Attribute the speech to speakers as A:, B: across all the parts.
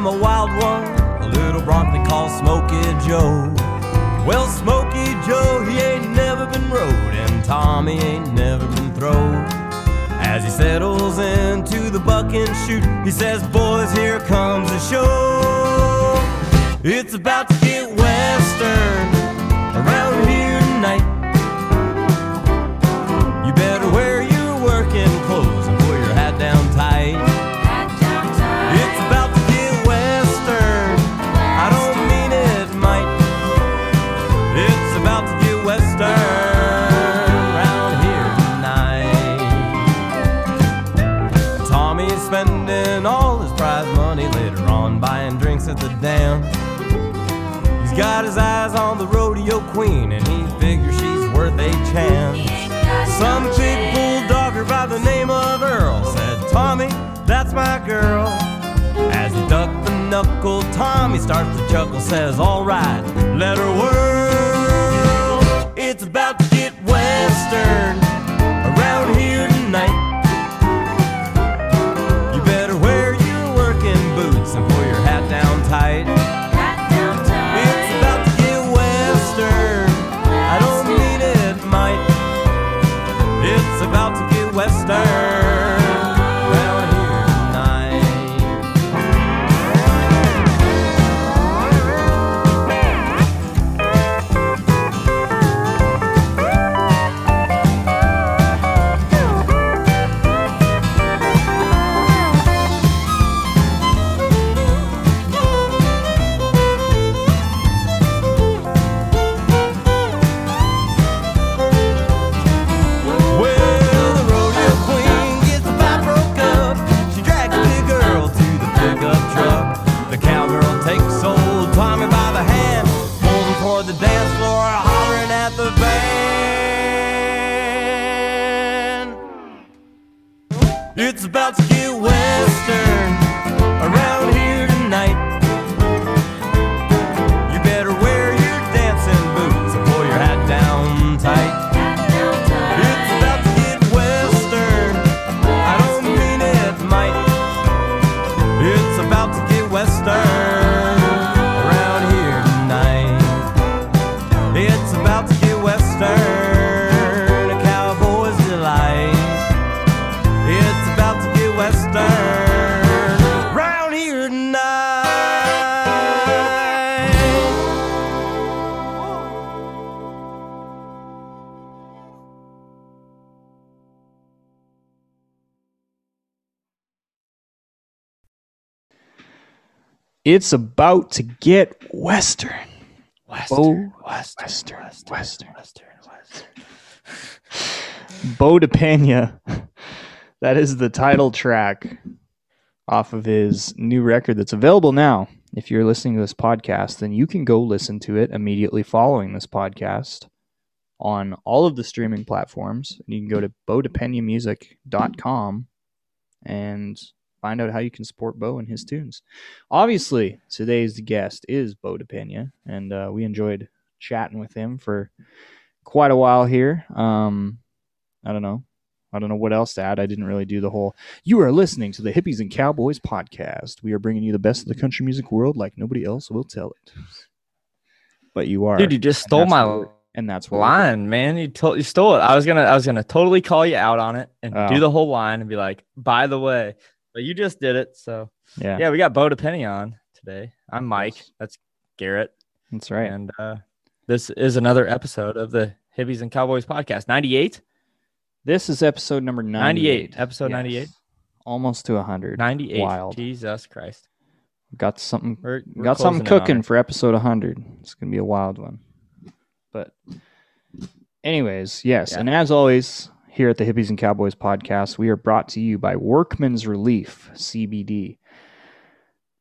A: Him a wild one, a little bronc they call Smoky Joe. Well, Smoky Joe, he ain't never been rode, and Tommy ain't never been throwed. As he settles into the buck and shoot, he says, Boys, here comes the show. It's about his eyes on the rodeo queen and he figures she's worth a chance. Some big bulldogger by the name of Earl said, Tommy, that's my girl. As he ducked the knuckle, Tommy starts to chuckle, says, Alright, let her whirl. It's about to get Western. Western,
B: Bo
C: Western,
B: Western,
C: Western,
B: Western.
C: Western, Western.
B: Bo DePena. That is the title track off of his new record that's available now. If you're listening to this podcast, then you can go listen to it immediately following this podcast on all of the streaming platforms. And you can go to bodepenamusic.com and find out how you can support Bo and his tunes. Obviously, today's guest is Bo DePena, and uh, we enjoyed chatting with him for quite a while here. Um, I don't know. I don't know what else to add. I didn't really do the whole. You are listening to the Hippies and Cowboys podcast. We are bringing you the best of the country music world like nobody else will tell it. But you are,
C: Dude, you just stole my
B: what and that's
C: line, man. You told you stole it. I was gonna I was gonna totally call you out on it and
B: Oh.
C: do the whole line and be like, by the way, but you just did it. So
B: Yeah,
C: yeah, we got Bo Penny on today. I'm Mike.
B: Yes.
C: That's Garrett.
B: that's right.
C: And uh, this is another episode of the Hippies and Cowboys podcast. 98?
B: This is episode number 98.
C: 98. Episode
B: Yes.
C: 98?
B: Almost to 100.
C: 98.
B: Wild.
C: Jesus Christ.
B: Got something
C: We're, we're
B: got something
C: closing in on
B: cooking for episode 100. It's going to be a wild one. But anyways, yes.
C: Yeah.
B: And as always, here at the Hippies and Cowboys podcast, we are brought to you by Workman's Relief CBD.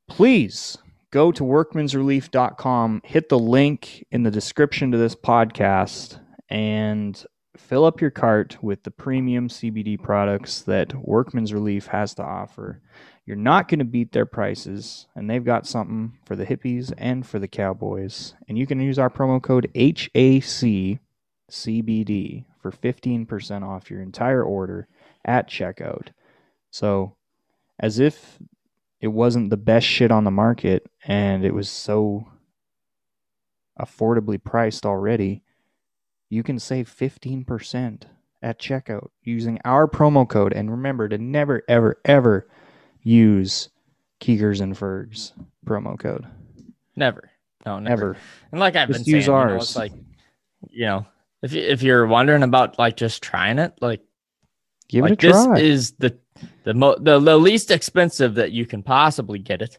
B: Please go to workmansrelief.com, hit the link in the description to this podcast and fill up your cart with the premium CBD products that Workman's Relief has to offer. You're not going to beat their prices, and they've got something for the hippies and for the cowboys. And you can use our promo code HACCBD for 15% off your entire order at checkout. So, as if it wasn't the best shit on the market and it was so affordably priced already, you can save 15% at checkout using our promo code. And remember to never, ever, ever use Keegers and Fergs promo code.
C: Never. No, never.
B: Ever.
C: And like I've
B: Just
C: been
B: use
C: saying, you know, it's like, you know, if you, if you're wondering about like just trying it, like
B: Give
C: like
B: it a try.
C: this is the the, mo- the the least expensive that you can possibly get it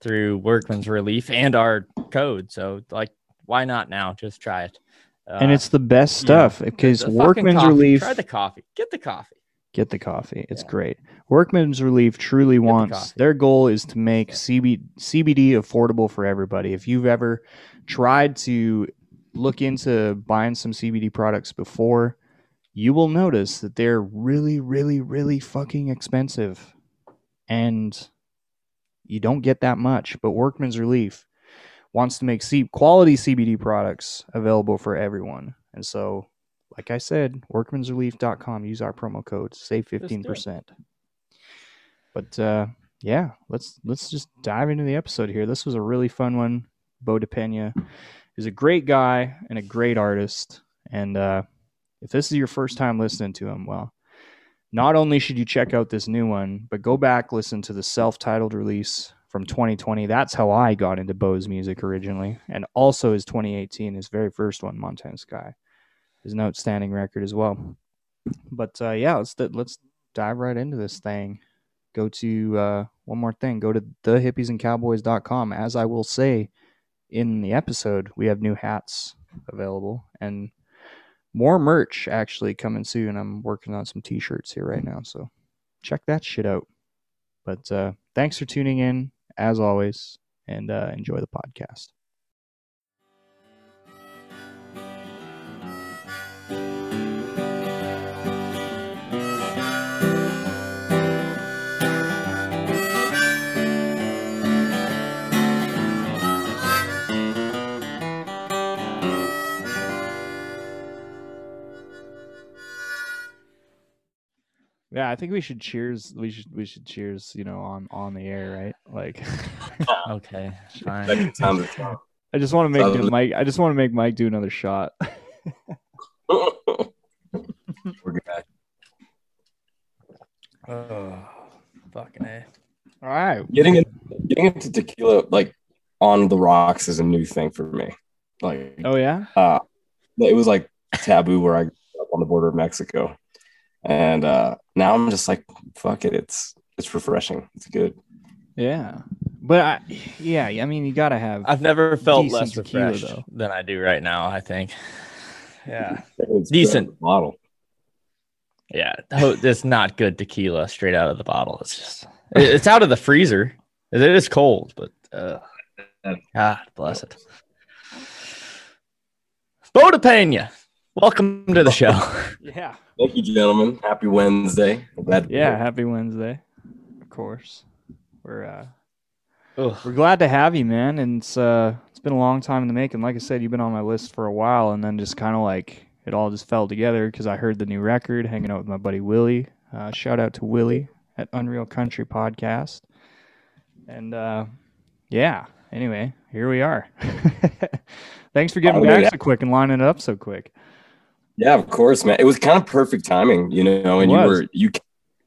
C: through Workman's Relief and our code. So like, why not now? Just try it.
B: and
C: Uh,
B: it's the best stuff because
C: the fucking
B: Workman's
C: coffee.
B: Relief.
C: Try the coffee. Get the coffee.
B: Get the coffee. It's
C: Yeah.
B: great. Workman's Relief truly
C: the
B: wants
C: coffee.
B: their goal is to make CB, CBD affordable for everybody. If you've ever tried to look into buying some CBD products before, you will notice that they're really, really, really fucking expensive. And you don't get that much. But Workman's Relief wants to make C- quality CBD products available for everyone. And so like I said, workmansrelief.com. Use our promo code. Save fifteen percent. But uh, yeah, let's let's just dive into the episode here. This was a really fun one. Bo De DePena is a great guy and a great artist. And uh, if this is your first time listening to him, well, not only should you check out this new one, but go back listen to the self-titled release from 2020. That's how I got into Bo's music originally, and also his 2018, his very first one, Montana Sky is an outstanding record as well. But uh, yeah, let's let's dive right into this thing. Go to uh, one more thing. Go to thehippiesandcowboys.com. As I will say in the episode, we have new hats available and more merch actually coming soon. I'm working on some t-shirts here right now, so check that shit out. But uh, thanks for tuning in as always, and uh, enjoy the podcast. Yeah, I think we should cheers. We should we should cheers. You know, on on the air, right? Like,
C: Okay, fine.
D: Second time.
B: I just want to make
D: Sounds-
B: Mike. I just want to make Mike do another shot.
D: We're good.
C: Oh, fucking a.
B: All right.
D: Getting in, getting into tequila like on the rocks is a new thing for me. Like
B: Oh yeah.
D: uh it was like taboo where I grew up on the border of Mexico. And uh now I'm just like, fuck it, it's it's refreshing. It's good.
B: Yeah. But I, yeah, I mean, you gotta have.
C: I've never felt
B: Decent
C: less
B: tequila,
C: refreshed
B: though.
C: than I do right now. I think. Yeah.
D: It's
C: Decent.
D: good bottle.
C: Yeah, ho- it's not good tequila straight out of the bottle. It's just it's out of the freezer. It is cold, but uh, God bless it. Bo DePena, welcome to the show.
B: yeah.
D: Thank you, gentlemen. Happy Wednesday. I'm glad to
B: Yeah.
D: here.
B: Happy Wednesday. Of course. We're uh,
C: Ugh.
B: we're glad to have you, man. And it's uh, it's been a long time in the making. Like I said, you've been on my list for a while, and then just kind of like it all just fell together because I heard the new record, hanging out with my buddy Willie. Uh, shout out to Willie at Unreal Country Podcast. And uh, yeah. Anyway, here we are. Thanks for getting
D: Oh,
B: back
D: yeah.
B: so quick and lining it up so quick.
D: Yeah, of course, man. It was kind of perfect timing, you know, and you were you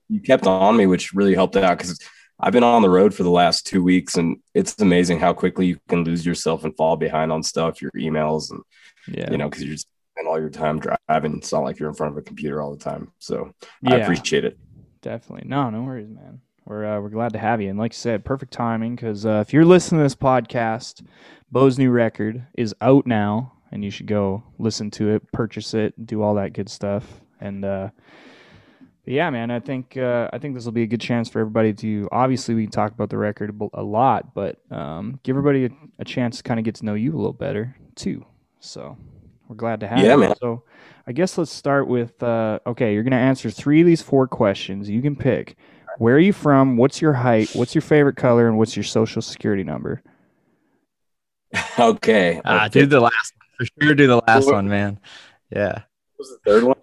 D: you kept on me, which really helped out because I've been on the road for the last two weeks, and it's amazing how quickly you can lose yourself and fall behind on stuff, your emails, and
B: Yeah.
D: you know, because you're spending all your time driving. It's not like you're in front of a computer all the time. So I appreciate it.
B: Definitely. No, no worries, man. We're uh, we're glad to have you. And like you said, perfect timing because uh, if you're listening to this podcast, Bo's new record is out now, and you should go listen to it, purchase it, do all that good stuff. And uh, but yeah, man, I think uh, I think this will be a good chance for everybody to. Obviously, we talk about the record a lot, but um, give everybody a, a chance to kind of get to know you a little better too. So we're glad to have
D: Yeah,
B: you.
D: man.
B: So I guess let's start with uh, okay. You're gonna answer three of these four questions. You can pick. Where are you from? What's your height? What's your favorite color? And what's your social security number?
D: okay. Okay.
C: do the last one for sure. Do the last one, man. Yeah.
D: What was the third one?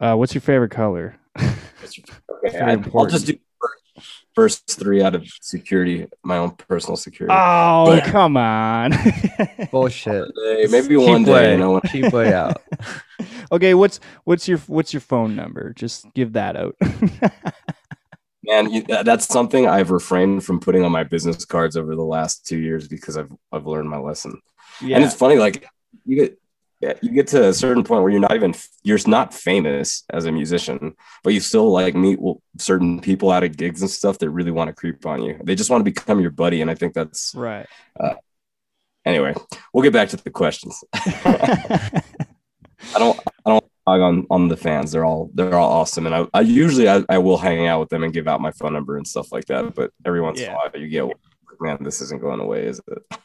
B: Uh, what's your favorite color?
D: Okay, I, I'll just do first. first three out of security, my own personal security.
B: Oh,
D: But-
B: come on.
C: Bullshit.
D: Hey, maybe
C: Cheap
D: one day,
C: way.
D: you know, when
C: Cheap way out.
B: okay, what's what's your what's your phone number? Just give that out.
D: Man, you, that's something I've refrained from putting on my business cards over the last two years because I've I've learned my lesson. And it's funny, like you get yeah, you get to a certain point where you're not even you're not famous as a musician, but you still like meet certain people out of gigs and stuff that really want to creep on you. They just want to become your buddy, and I think that's
B: right.
D: Uh, anyway. We'll get back to the questions. I don't I don't hog on on the fans. They're all they're all awesome, and I, I usually I, I will hang out with them and give out my phone number and stuff like that. But every once in a while, you get man, this isn't going away, is it?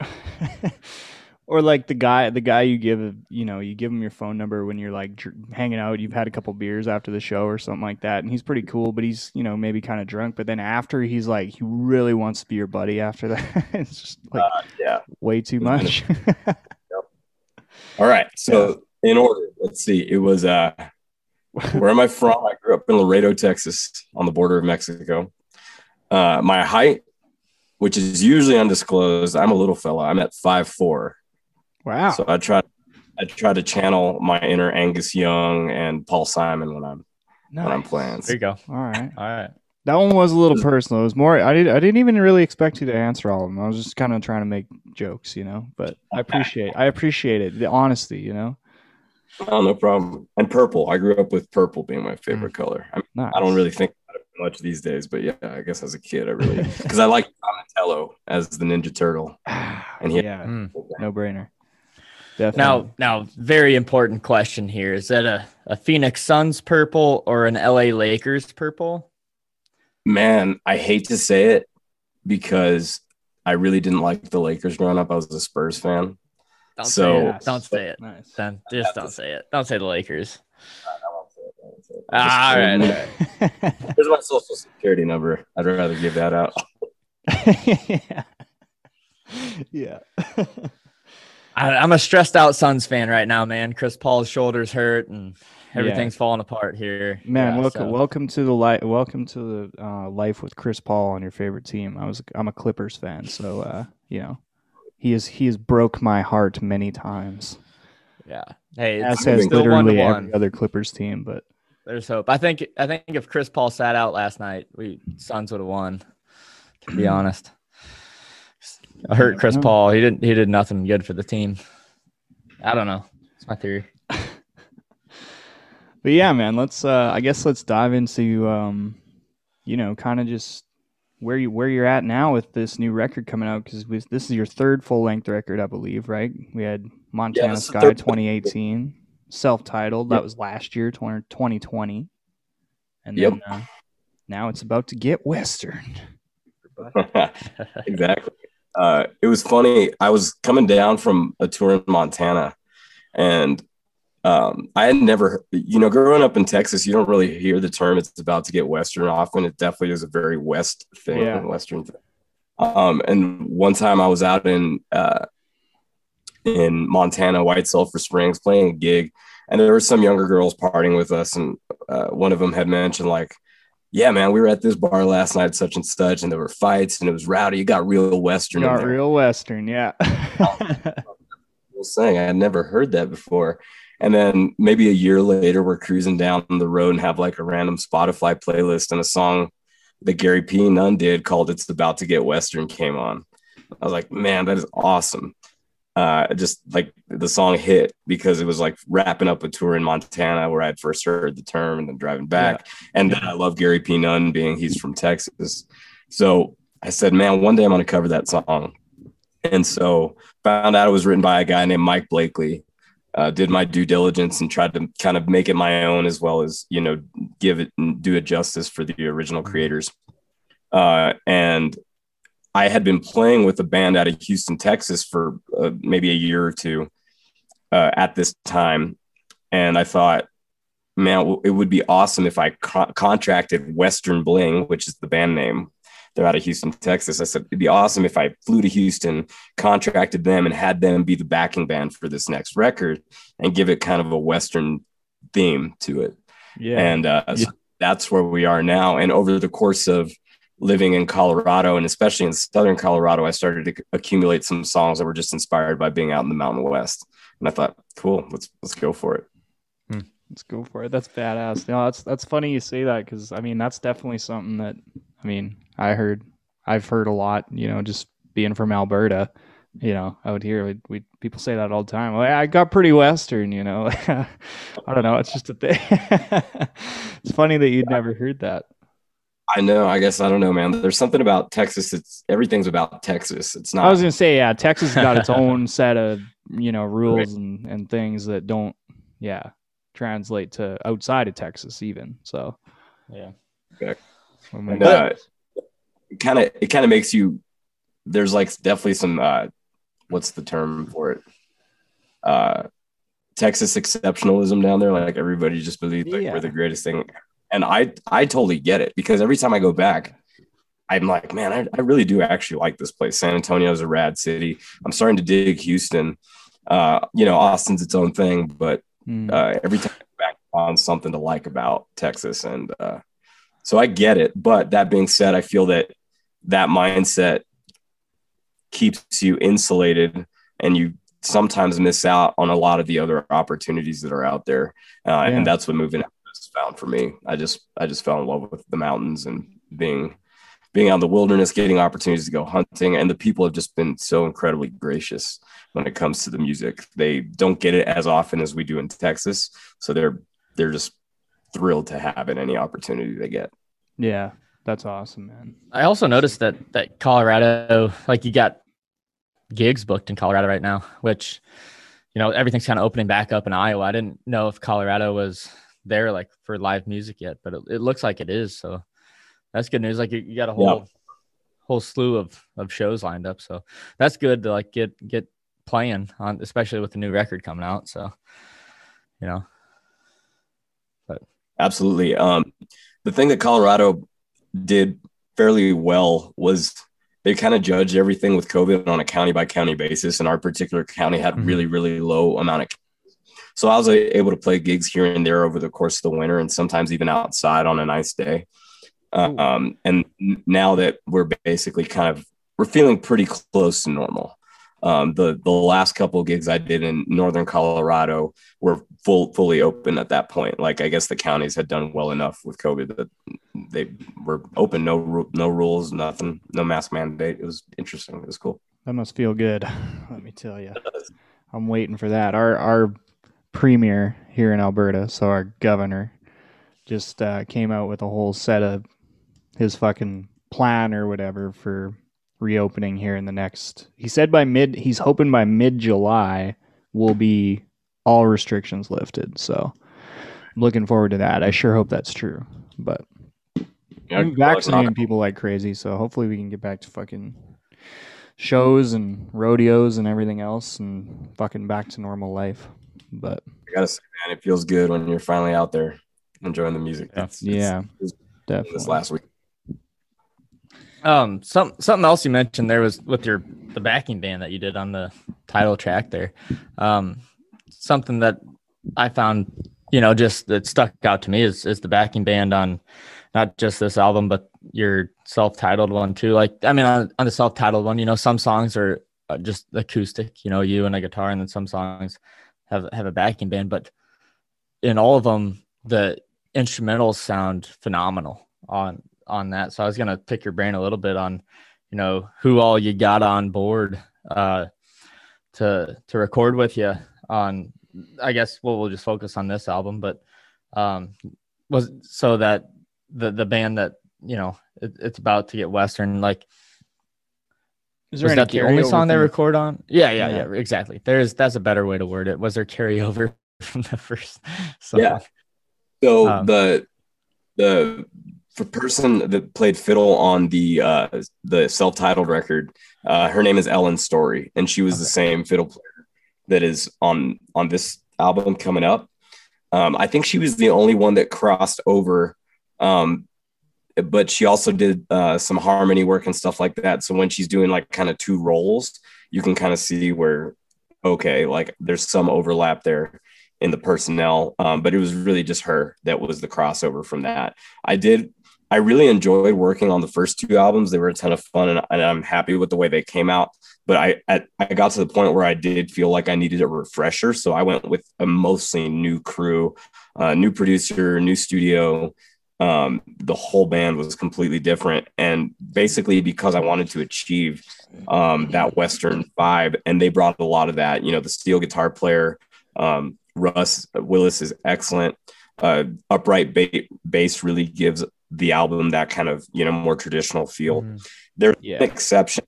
B: or like the guy the guy you give you know you give him your phone number when you're like dr- hanging out you've had a couple beers after the show or something like that and he's pretty cool but he's you know maybe kind of drunk but then after he's like he really wants to be your buddy after that it's just like
D: Uh, yeah.
B: way too much
D: All right. So in order, let's see. It was uh where am I from? I grew up in Laredo, Texas, on the border of Mexico. Uh my height, which is usually undisclosed, I'm a little fella. I'm at five four.
B: wow
D: So I try I try to channel my inner Angus Young and Paul Simon when I'm when I'm playing.
C: There you go.
B: all right
C: All right.
B: that one was a little personal it was more i didn't. i didn't even really expect you to answer all of them i was just kind of trying to make jokes you know but i appreciate i appreciate it the honesty you know
D: Oh, no problem. And purple. I grew up with purple being my favorite mm. color. I, mean,
B: nice.
D: I don't really think about it much these days, but yeah, I guess as a kid, I really because I like Donatello as the Ninja Turtle. And he-
B: yeah
C: Mm.
B: no brainer definitely
C: Now, now, very important question here: Is that a, a Phoenix Suns purple or an LA Lakers purple?
D: Man, I hate to say it because I really didn't like the Lakers growing up. I was a Spurs fan.
C: Don't
D: So-
C: say it. Don't say it.
B: nice
C: Then just don't say it. Don't say the Lakers. All right,
D: Just-
C: all right.
D: Here's my social security number. I'd rather give that out.
B: yeah. yeah.
C: I, I'm a stressed out Suns fan right now, man. Chris Paul's shoulders hurt and everything's falling apart here.
B: Man,
C: Yeah,
B: welcome,
C: so-
B: welcome to the life. Welcome to the uh, life with Chris Paul on your favorite team. I was, I'm a Clippers fan, so uh, you know, he is he has broke my heart many times,
C: Yeah. Hey,
B: as has
C: still one
B: literally
C: one.
B: every other Clippers team. But
C: There's hope. I think. I think if Chris Paul sat out last night, we Suns would have won. To be honest, I hurt Chris. Paul. He didn't. He did nothing good for the team. I don't know. It's my theory.
B: but yeah, man, let's. Uh, I guess let's dive into, um, you know, kind of just where you where you're at now with this new record coming out because this is your third full length record, I believe, right? We had Montana
D: the
B: Sky 2018, self titled. That
D: Yep.
B: was last year, 2020, and
D: Yep.
B: then uh, now it's about to get Western.
D: exactly. Uh, it was funny. I was coming down from a tour in Montana, and um, I had never, you know, growing up in Texas, you don't really hear the term "it's about to get Western" often. It definitely is a very West thing,
B: Yeah.
D: Western thing. Um, and one time I was out in uh, in Montana, White Sulphur Springs, playing a gig, and there were some younger girls partying with us, and uh, one of them had mentioned like yeah, man, we were at this bar last night, such and such, and there were fights and it was rowdy. You got real Western.
B: Got real Western, yeah.
D: Saying I had never heard that before. And then maybe a year later, we're cruising down the road and have like a random Spotify playlist and a song that Gary P. Nunn did called It's About to Get Western came on. I was like, man, that is awesome. Uh, just like the song hit because it was like wrapping up a tour in Montana where I had first heard the term and then driving back. And then I love Gary P. Nunn being he's from Texas. So I said, man, one day I'm going to cover that song. And so found out it was written by a guy named Mike Blakely. Uh, did my due diligence and tried to kind of make it my own as well as you know give it and do it justice for the original creators. Uh, and I had been playing with a band out of Houston, Texas, for uh, maybe a year or two uh, at this time, and I thought, man, it would be awesome if I co- contracted Western Bling, which is the band name. They're out of Houston, Texas. I said it'd be awesome if I flew to Houston, contracted them, and had them be the backing band for this next record and give it kind of a Western theme to it.
B: yeah.
D: And uh,
B: Yeah.
D: so that's where we are now. And over the course of living in Colorado and especially in southern Colorado, I started to accumulate some songs that were just inspired by being out in the Mountain West. And I thought, cool, let's let's go for it.
B: Hmm. Let's go for it. That's badass. You know, that's that's funny you say that because I mean that's definitely something that I mean I heard I've heard a lot. You know, just being from Alberta, you know, out here we, we people say that all the time. Well, I got pretty western, you know. I don't know. It's just a thing. it's funny that you'd never heard that.
D: I know. I guess I don't know, man. There's something about Texas. It's everything's about Texas. It's not.
B: I was gonna say, yeah, Texas got its own set of you know rules right. and and things that don't, yeah, translate to outside of Texas even. So,
C: yeah.
D: Okay. And, uh, kind of it kind of makes you. There's like definitely some. uh What's the term for it? Uh Texas exceptionalism down there. Like everybody just believes like yeah. we're the greatest thing and I I totally get it because every time I go back, I'm like, man, I, I really do actually like this place. San Antonio is a rad city. I'm starting to dig Houston. Uh, you know, Austin's its own thing, but mm. uh, every time I go back on something to like about Texas, and uh, so I get it. But that being said, I feel that that mindset keeps you insulated, and you sometimes miss out on a lot of the other opportunities that are out there, uh, yeah. and that's what moving found for me. I just I just fell in love with the mountains and being being out in the wilderness, getting opportunities to go hunting, and the people have just been so incredibly gracious when it comes to the music. They don't get it as often as we do in Texas, so they're they're just thrilled to have it any opportunity they get.
B: Yeah, that's awesome, man.
C: I also noticed that that Colorado, like you got gigs booked in Colorado right now, which you know everything's kind of opening back up in Iowa. I didn't know if Colorado was there like for live music yet, but it, it looks like it is. So that's good news. Like you, you got a whole yep. whole slew of of shows lined up. So that's good to like get get playing on, especially with the new record coming out. So you know,
D: but absolutely. Um, the thing that Colorado did fairly well was they kind of judged everything with COVID on a county by county basis, and our particular county had mm-hmm. really really low amount of so I was able to play gigs here and there over the course of the winter and sometimes even outside on a nice day. Um, and now that we're basically kind of we're feeling pretty close to normal. Um, the the last couple of gigs I did in northern Colorado were full fully open at that point. Like I guess the counties had done well enough with COVID that they were open, no no rules, nothing, no mask mandate. It was interesting. It was cool.
B: That must feel good. Let me tell you, I'm waiting for that. Our our premier here in Alberta, so our governor just uh, came out with a whole set of his fucking plan or whatever for reopening here in the next. He said by mid, he's hoping by mid July will be all restrictions lifted. So I'm looking forward to that. I sure hope that's true. But yeah, I'm vaccinating people like crazy, so hopefully we can get back to fucking shows and rodeos and everything else and fucking back to normal life. But
D: I gotta say, man, it feels good when you're finally out there enjoying the music.
B: Yeah, it's, yeah
D: it's, definitely. This last week.
C: Um, some something else you mentioned there was with your the backing band that you did on the title track there. Um, something that I found, you know, just that stuck out to me is is the backing band on not just this album, but your self-titled one too. Like, I mean, on, on the self-titled one, you know, some songs are uh, just acoustic, you know, you and a guitar, and then some songs have have a backing band, but in all of them, the instrumentals sound phenomenal on on that. So I was gonna pick your brain a little bit on, you know, who all you got on board uh, to to record with you on. I guess we'll we'll just focus on this album, but um, was so that the the band that you know it, it's about to get western like is there was that the only song they record on? Yeah, yeah, yeah, yeah, exactly. There's that's a better way to word it. Was there carryover from the first
D: song? Yeah. So um, the the the person that played fiddle on the uh the self-titled record, uh her name is Ellen Story, and she was okay. the same fiddle player that is on on this album coming up. Um, I think she was the only one that crossed over um but she also did uh, some harmony work and stuff like that. So when she's doing like kind of two roles, you can kind of see where, okay, like there's some overlap there in the personnel. Um, but it was really just her that was the crossover from that. I did, I really enjoyed working on the first two albums. They were a ton of fun, and, and I'm happy with the way they came out. But I, I got to the point where I did feel like I needed a refresher, so I went with a mostly new crew, uh, new producer, new studio. Um, the whole band was completely different, and basically because I wanted to achieve um, that Western vibe, and they brought a lot of that. You know, the steel guitar player um, Russ Willis is excellent. Uh, upright ba- bass really gives the album that kind of you know more traditional feel. Mm. There's yeah. an exception,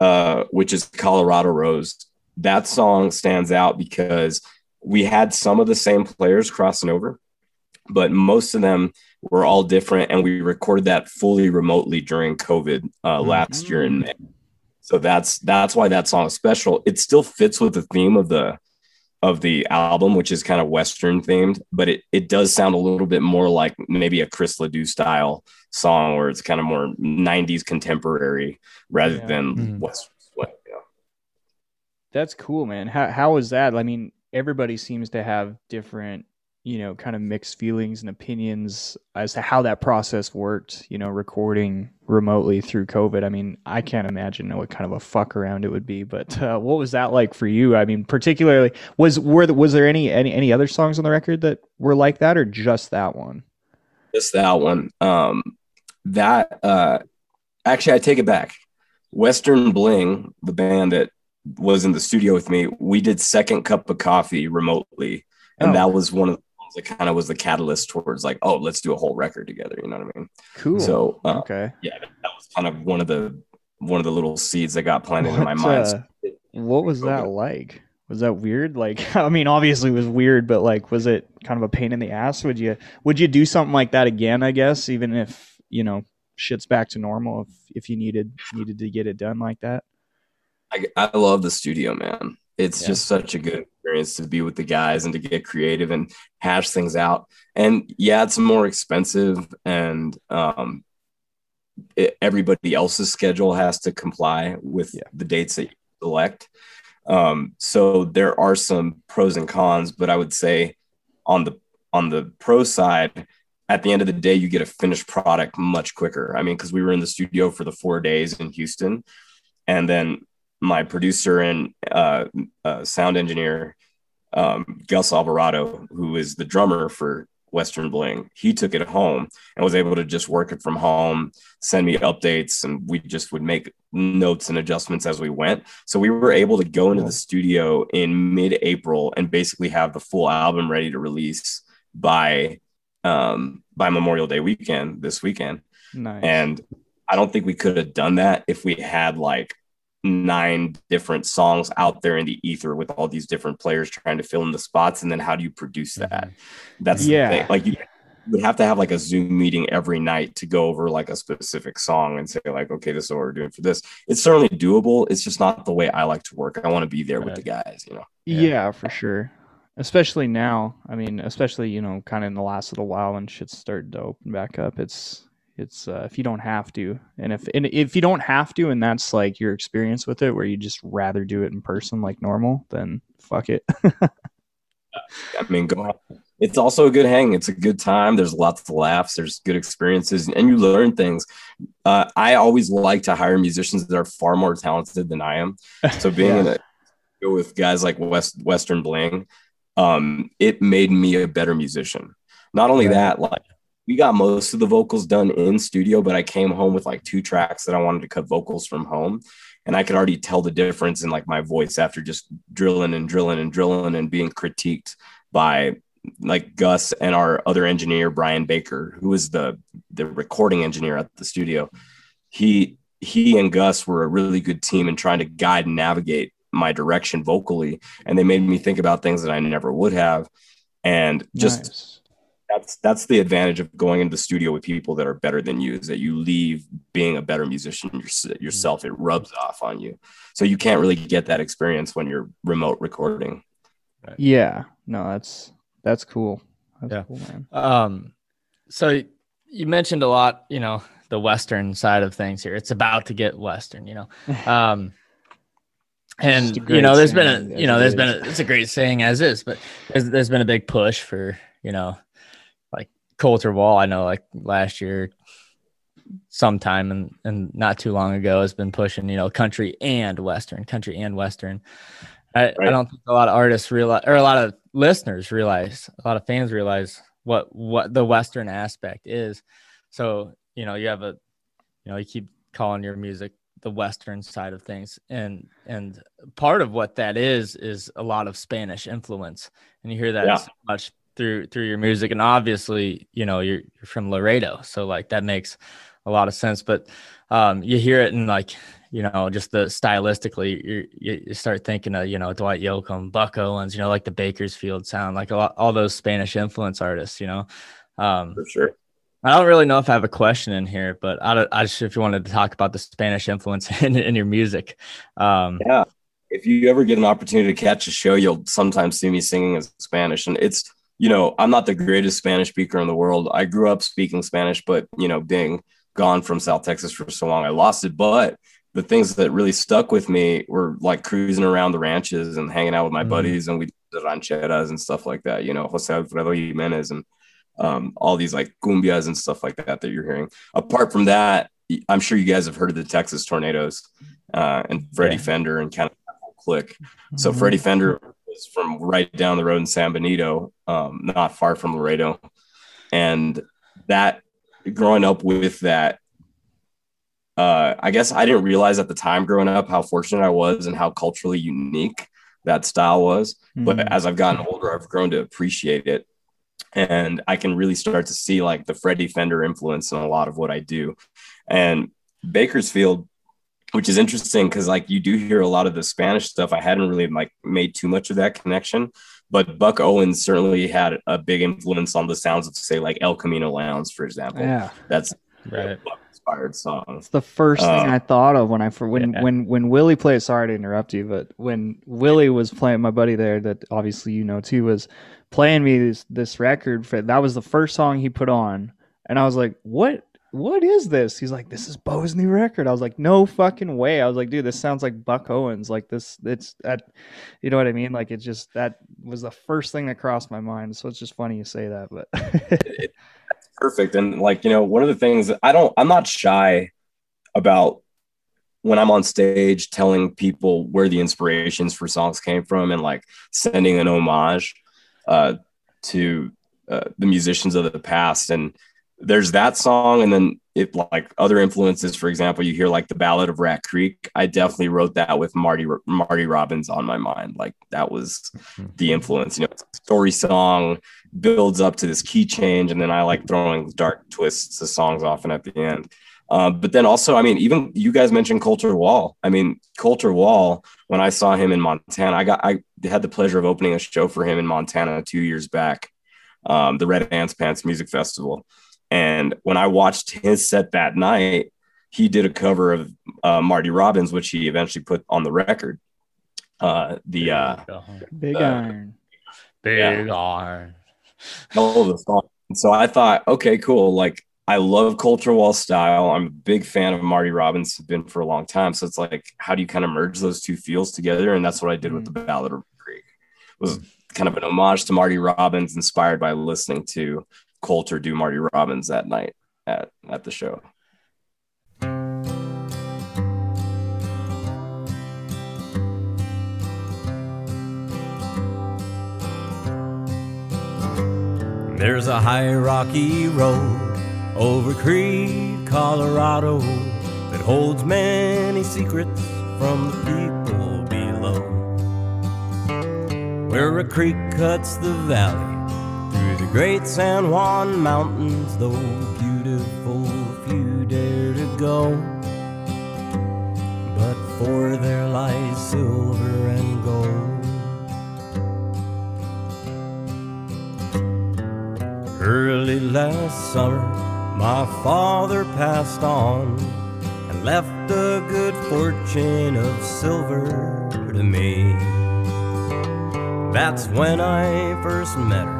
D: uh, which is Colorado Rose. That song stands out because we had some of the same players crossing over, but most of them were all different, and we recorded that fully remotely during COVID uh, mm-hmm. last year in May. So that's that's why that song is special. It still fits with the theme of the of the album, which is kind of Western themed, but it, it does sound a little bit more like maybe a Chris LeDoux style song where it's kind of more 90s contemporary rather yeah. than mm. Western. Yeah.
B: That's cool, man. How, how is that? I mean, everybody seems to have different you know, kind of mixed feelings and opinions as to how that process worked, you know, recording remotely through COVID. I mean, I can't imagine what kind of a fuck around it would be, but uh, what was that like for you? I mean, particularly was were was there any any any other songs on the record that were like that or just that one?
D: Just that one. Um that uh actually I take it back. Western Bling, the band that was in the studio with me, we did second cup of coffee remotely. And oh. that was one of it kind of was the catalyst towards like, oh, let's do a whole record together. You know what I mean?
B: Cool.
D: So
B: uh, okay,
D: yeah, that was kind of one of the one of the little seeds that got planted what, in my mind. Uh,
B: what was that like? Was that weird? Like, I mean, obviously it was weird, but like, was it kind of a pain in the ass? Would you would you do something like that again? I guess even if you know shit's back to normal, if if you needed needed to get it done like that.
D: I I love the studio, man. It's yeah. just such a good experience to be with the guys and to get creative and hash things out. And yeah, it's more expensive and um, it, everybody else's schedule has to comply with yeah. the dates that you select. Um, so there are some pros and cons, but I would say on the on the pro side, at the end of the day, you get a finished product much quicker. I mean, because we were in the studio for the four days in Houston, and then my producer and uh, uh, sound engineer um, Gus Alvarado, who is the drummer for Western Bling, he took it home and was able to just work it from home, send me updates, and we just would make notes and adjustments as we went. So we were able to go into the studio in mid-April and basically have the full album ready to release by um, by Memorial Day weekend this weekend.
B: Nice.
D: And I don't think we could have done that if we had like nine different songs out there in the ether with all these different players trying to fill in the spots and then how do you produce that? Mm-hmm. that's yeah. like you would have to have like a zoom meeting every night to go over like a specific song and say like okay this is what we're doing for this. It's certainly doable. It's just not the way i like to work. I want to be there right. with the guys you know?
B: Yeah. yeah for sure. Especially now. I mean especially you know kind of in the last little while when shit's started to open back up it's it's uh, if you don't have to, and if and if you don't have to, and that's like your experience with it, where you just rather do it in person like normal, then fuck it.
D: I mean, go. on. It's also a good hang. It's a good time. There's lots of laughs. There's good experiences, and you learn things. Uh, I always like to hire musicians that are far more talented than I am. So being yeah. in a with guys like West Western Bling, um, it made me a better musician. Not only that, like we got most of the vocals done in studio, but I came home with like two tracks that I wanted to cut vocals from home. And I could already tell the difference in like my voice after just drilling and drilling and drilling and being critiqued by like Gus and our other engineer, Brian Baker, who was the the recording engineer at the studio. He he and Gus were a really good team in trying to guide and navigate my direction vocally. And they made me think about things that I never would have. And just nice that's that's the advantage of going into the studio with people that are better than you is that you leave being a better musician yourself. It rubs off on you. So you can't really get that experience when you're remote recording.
B: Right. yeah. No that's that's cool. That's
C: yeah. cool man. Um so you mentioned a lot you know the western side of things here. It's about to get western you know. Um and you know there's been a you know there's been a, it's a great saying as is but there's, there's been a big push for you know like Colter Wall I know like last year sometime and and not too long ago has been pushing you know country and western country and western I, right. I don't think a lot of artists realize or a lot of listeners realize a lot of fans realize what what the western aspect is so you know you have a you know you keep calling your music the western side of things and and part of what that is is a lot of spanish influence and you hear that yeah. so much through through your music. And obviously you know you're, you're from laredo so like that makes a lot of sense. But um you hear it in like you know just the stylistically you, you start thinking of you know dwight yoakam buck owens you know like the bakersfield sound like a lot all those spanish influence artists you know?
D: Um for sure.
C: I don't really know if I have a question in here, but I, I just if you wanted to talk about the Spanish influence in, in your music. Um,
D: yeah, if you ever get an opportunity to catch a show, you'll sometimes see me singing in Spanish, and it's you know I'm not the greatest Spanish speaker in the world. I grew up speaking Spanish, but you know being gone from South Texas for so long, I lost it. But the things that really stuck with me were like cruising around the ranches and hanging out with my mm-hmm. buddies, and we did rancheras and stuff like that. You know, Jose Alfredo Jimenez and um, all these like cumbias and stuff like that that you're hearing. Apart from that, I'm sure you guys have heard of the Texas Tornados uh, and Freddie yeah. Fender and kind of click. Mm-hmm. So Freddie Fender from right down the road in San Benito, um, not far from Laredo, and that growing up with that. Uh, I guess I didn't realize at the time growing up how fortunate I was and how culturally unique that style was. Mm-hmm. But as I've gotten older, I've grown to appreciate it and I can really start to see like the Freddie Fender influence in a lot of what I do. And Bakersfield, which is interesting because like you do hear a lot of the Spanish stuff. I hadn't really like made too much of that connection, but Buck Owens certainly had a big influence on the sounds of say like El Camino Lounge, for example.
B: Yeah,
D: that's right. inspired song.
B: It's the first thing uh, I thought of when I for when yeah. when when Willie played. Sorry to interrupt you, but when Willie was playing, my buddy there that obviously you know too was playing me this this record for that was the first song he put on and i was like what what is this? He's like this is bo's new record. I was like no fucking way. I was like dude this sounds like buck owens. Like this it's that you know what i mean? Like it just that was the first thing that crossed my mind. So it's just funny you say that but
D: that's perfect. And like you know one of the things i don't i'm not shy about when I'm on stage telling people where the inspirations for songs came from and like sending an homage uh, to uh, the musicians of the past. And there's that song, and then it like other influences. For example, you hear like the Ballad of Rat Creek. I definitely wrote that with Marty Marty Robbins on my mind. Like that was mm-hmm. the influence. You know, story song builds up to this key change, and then I like throwing dark twists of songs often at the end. Um, but then also, I mean, even you guys mentioned Colter Wall. I mean, Colter Wall, when I saw him in Montana, I got I had the pleasure of opening a show for him in Montana two years back, um, the Red Ants Pants Music Festival. And when I watched his set that night, he did a cover of uh, Marty Robbins, which he eventually put on the record. Uh, the uh,
B: Big Iron,
C: Big yeah. Iron.
D: All the song. So I thought, okay, cool. Like I love Colter Wall style. I'm a big fan of Marty Robbins, been for a long time. So it's like, how do you kind of merge those two feels together? And that's what I did with the mm. Ballad of Creek. It was kind of an homage to Marty Robbins, inspired by listening to Colter do Marty Robbins that night at, at the show.
A: There's a high rocky road over Creede, Colorado, that holds many secrets from the people below. Where a creek cuts the valley great San Juan Mountains, though beautiful few dare to go. But for there lies silver and gold. Early last summer, my father passed on and left a good fortune of silver to me. That's when I first met her,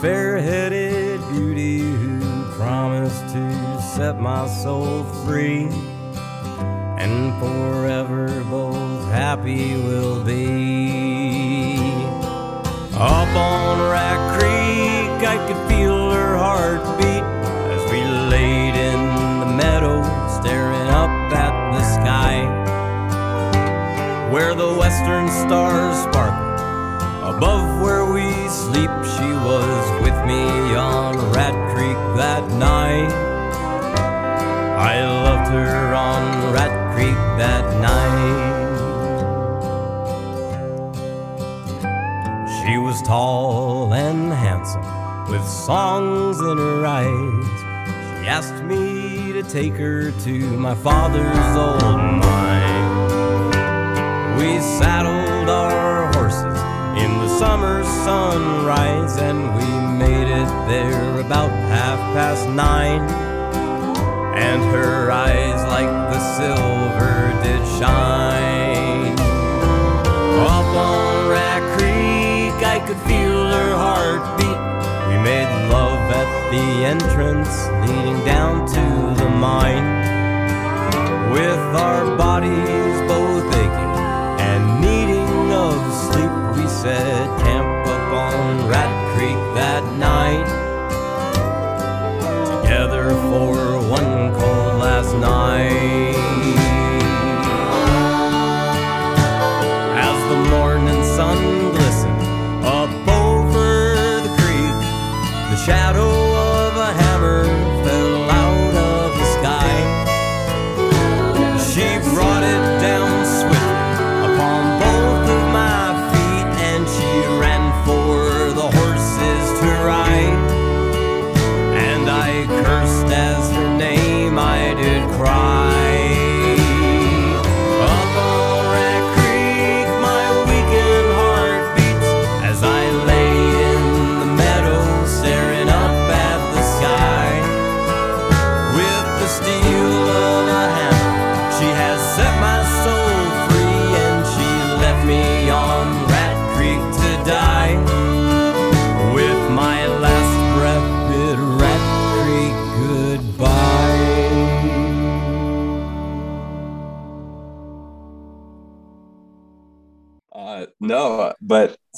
A: a fair headed beauty who promised to set my soul free. and forever both happy we'll be. Up on Rat Creek, I could feel her heartbeat as we laid in the meadow, staring up at the sky, where the western stars sparkle. Above where we sleep, she was with me on Rat Creek that night. I loved her on Rat Creek that night. She was tall and handsome, with songs in her eyes. She asked me to take her to my father's old mine. We saddled our summer sunrise, and we made it there about half past nine. And her eyes, like the silver, did shine. Up on Rat Creek, I could feel her heartbeat. We made love at the entrance leading down to the mine. With our bodies both set camp up on Rat Creek that night. Together for one cold last night.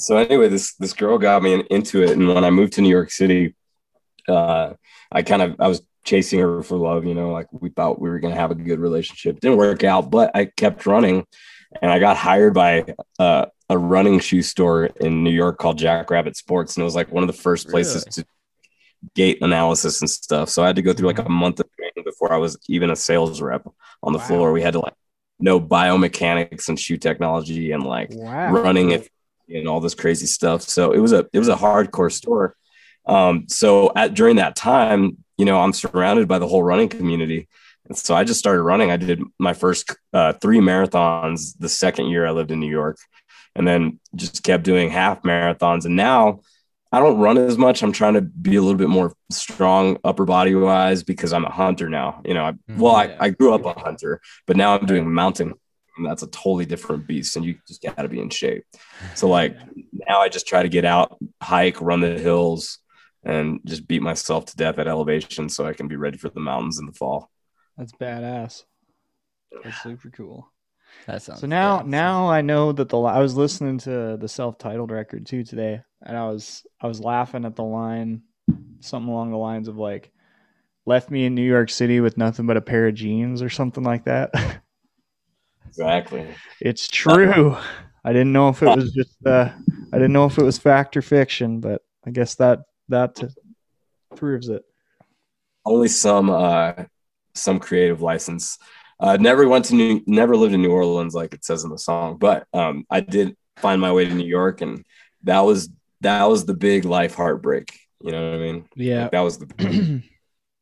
D: So anyway, this this girl got me in, into it, and when I moved to New York City, uh, I kind of I was chasing her for love. You know, like we thought we were gonna have a good relationship. Didn't work out, but I kept running, and I got hired by uh, a running shoe store in New York called Jackrabbit Sports, and it was like one of the first places to gait analysis and stuff. So I had to go through like a month of training before I was even a sales rep on the
B: Wow.
D: floor. We had to like know biomechanics and shoe technology and like
B: Wow.
D: running it and all this crazy stuff. So it was a it was a hardcore store. Um, so at during that time, you know, I'm surrounded by the whole running community. And so I just started running. I did my first uh, three marathons the second year I lived in New York, and then just kept doing half marathons. And now I don't run as much. I'm trying to be a little bit more strong upper body wise because I'm a hunter now. You know, I, well, I, I grew up a hunter, but now I'm doing mountain. And that's a totally different beast, and you just got to be in shape. So like now, I just try to get out, hike, run the hills, and just beat myself to death at elevation, so I can be ready for the mountains in the fall.
B: That's badass. That's super cool.
C: That sounds
B: So now,
C: good.
B: now I know that the I was listening to the self-titled record too today, and I was I was laughing at the line, something along the lines of like, "Left me in New York City with nothing but a pair of jeans" or something like that.
D: Exactly.
B: it's true. I didn't know if it was just uh, I didn't know if it was fact or fiction, but I guess that that proves it.
D: Only some uh, some creative license. Uh, never went to New, never lived in New Orleans like it says in the song, but um, I did find my way to New York, and that was that was the big life heartbreak. You know what I mean?
B: Yeah.
D: Like, that was the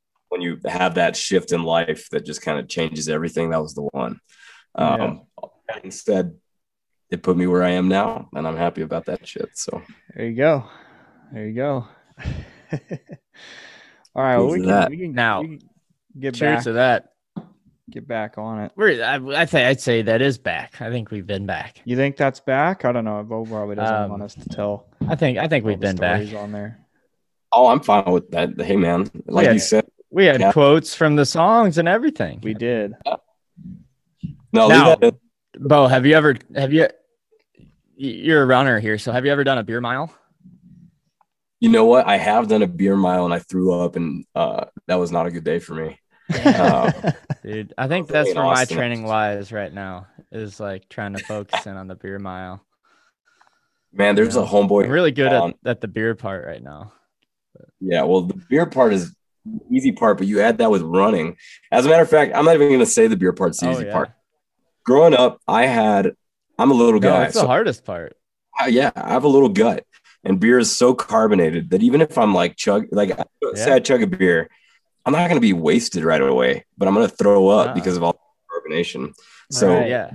D: when you have that shift in life that just kind of changes everything. That was the one. Um, that being said, it put me where I am now, and I'm happy about that shit. So
B: There you go. There you go. All right, well, we can, we can
C: Now,
B: we can get
C: Cheers
B: back
C: to that.
B: get back on it.
C: We're, I, I think I'd say that is back. I think we've been back.
B: You think that's back? I don't know. Bo probably doesn't
C: Um,
B: want us to tell.
C: I think I think we've been back.
B: on there.
D: oh, I'm fine with that. Hey man, like
C: Yeah.
D: you said,
C: We had
D: Yeah.
C: quotes from the songs and everything.
B: We did.
D: No,
C: Now-. Bo, have you ever have you you're a runner here, so have you ever done a beer mile?
D: You know what? I have done a beer mile and I threw up, and uh, that was not a good day for me. Uh,
C: Dude, I think that's where my training lies right now. Is like trying to focus in on the beer mile.
D: man, there's a homeboy.
C: I'm really good at, at the beer part right now.
D: Yeah, well, the beer part is the easy part, but you add that with running. As a matter of fact, I'm not even going to say the beer part's the
C: Oh,
D: easy
C: yeah.
D: part. Growing up, I had. I'm a little
C: No,
D: guy.
C: That's
D: so
C: the hardest part.
D: I- yeah, I have a little gut, and beer is so carbonated that even if I'm like chug, like say
C: Yeah.
D: I chug a beer, I'm not going to be wasted right away, but I'm going to throw up
C: Uh-uh.
D: because of all the carbonation. So
B: Right.
C: Yeah.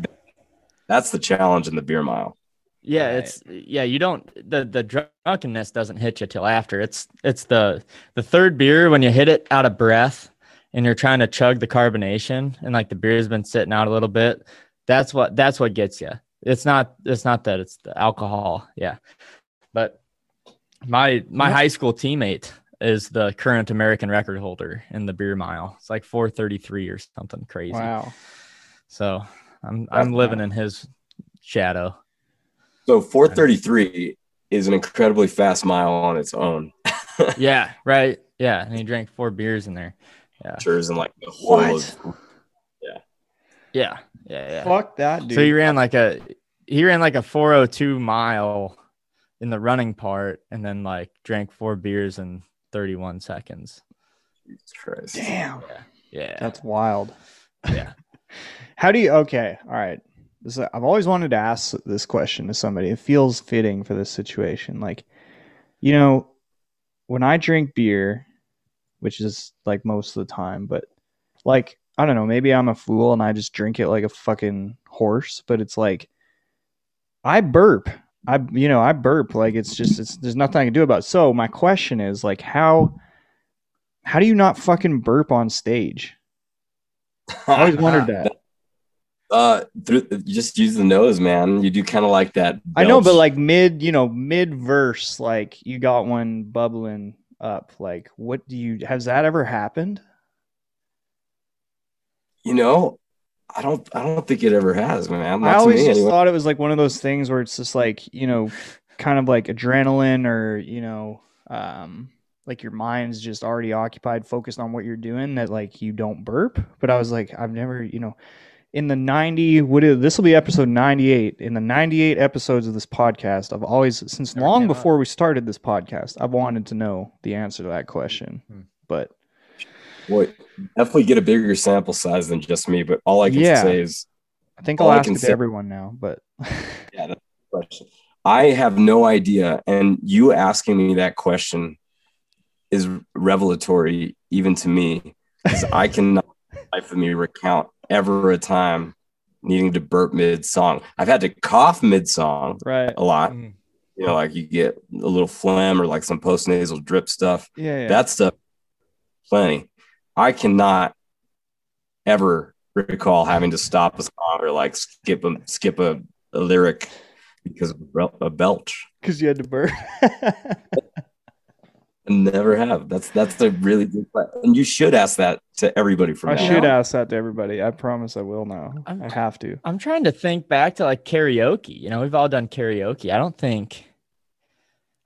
D: that's the challenge in the beer mile.
C: Yeah,
B: Right.
C: it's yeah, you don't the the drunkenness doesn't hit you till after. It's it's the the third beer when you hit it out of breath and you're trying to chug the carbonation and like the beer's been sitting out a little bit. That's what that's what gets you. It's not it's not that it's the alcohol. Yeah. But my my high school teammate is the current American record holder in the beer mile. It's like 433 or something crazy.
B: wow.
C: So I'm I'm
D: That's
C: living in his shadow.
D: So 433 is an incredibly fast mile on its own.
C: yeah, right. Yeah, and he drank four beers in there.
D: Cheers and like the whole
B: What?
D: of-
C: Yeah, yeah, yeah.
B: Fuck that, dude.
C: So he ran like a he ran like a 402 mile in the running part, and then like drank four beers in 31 seconds.
D: Jesus Christ.
B: Damn.
C: Yeah,
B: That's wild.
C: yeah.
B: How do you? Okay, all right. This, I've always wanted to ask this question to somebody. It feels fitting for this situation. Like, you know, when I drink beer, which is like most of the time, but like I don't know, maybe I'm a fool and I just drink it like a fucking horse. But it's like I burp. I you know I burp like it's just it's there's nothing I can do about. It. So my question is like how how do you not fucking burp on stage? I always wondered that.
D: Uh, through, you just use the nose, man. You do kind of like that.
B: I know, but like mid, you know, mid verse, like you got one bubbling up. Like, what do you? Has that ever happened?
D: you know, I don't, I don't think it ever has, man. Not
B: I always just
D: anyway.
B: thought it was like one of those things where it's just like you know, kind of like adrenaline or you know, um, like your mind's just already occupied, focused on what you're doing. That like you don't burp. But I was like, I've never, you know. In the 90, what is this will be episode 98. In the 98 episodes of this podcast, I've always, since
C: Never
B: long
C: came up.
B: before we started this podcast, I've wanted to know the answer to that question.
C: Hmm.
B: But
D: Boy, definitely get a bigger sample size than just me. But all I can
B: Yeah.
D: say is,
B: I think I'll ask
D: can
B: it to
D: say-
B: everyone now. But
D: yeah, that's the question. I have no idea, and you asking me that question is revelatory even to me because I cannot, life of me, recount ever a time needing to burp mid song. I've had to cough mid song
B: right.
D: a lot.
C: Mm.
D: You know, like you get a little phlegm or like some post nasal drip stuff.
B: Yeah, yeah.
D: That stuff, plenty. I cannot ever recall having to stop a song or like skip a skip a, a lyric because of a belch.
B: because you had to burp.
D: I never have. That's that's a really good question. And you should ask that to everybody from
B: I
D: now
B: should ask that to everybody. I promise I will now.
C: I'm-
B: I have to.
C: I'm trying to think back to like karaoke. You know, we've all done karaoke. I don't think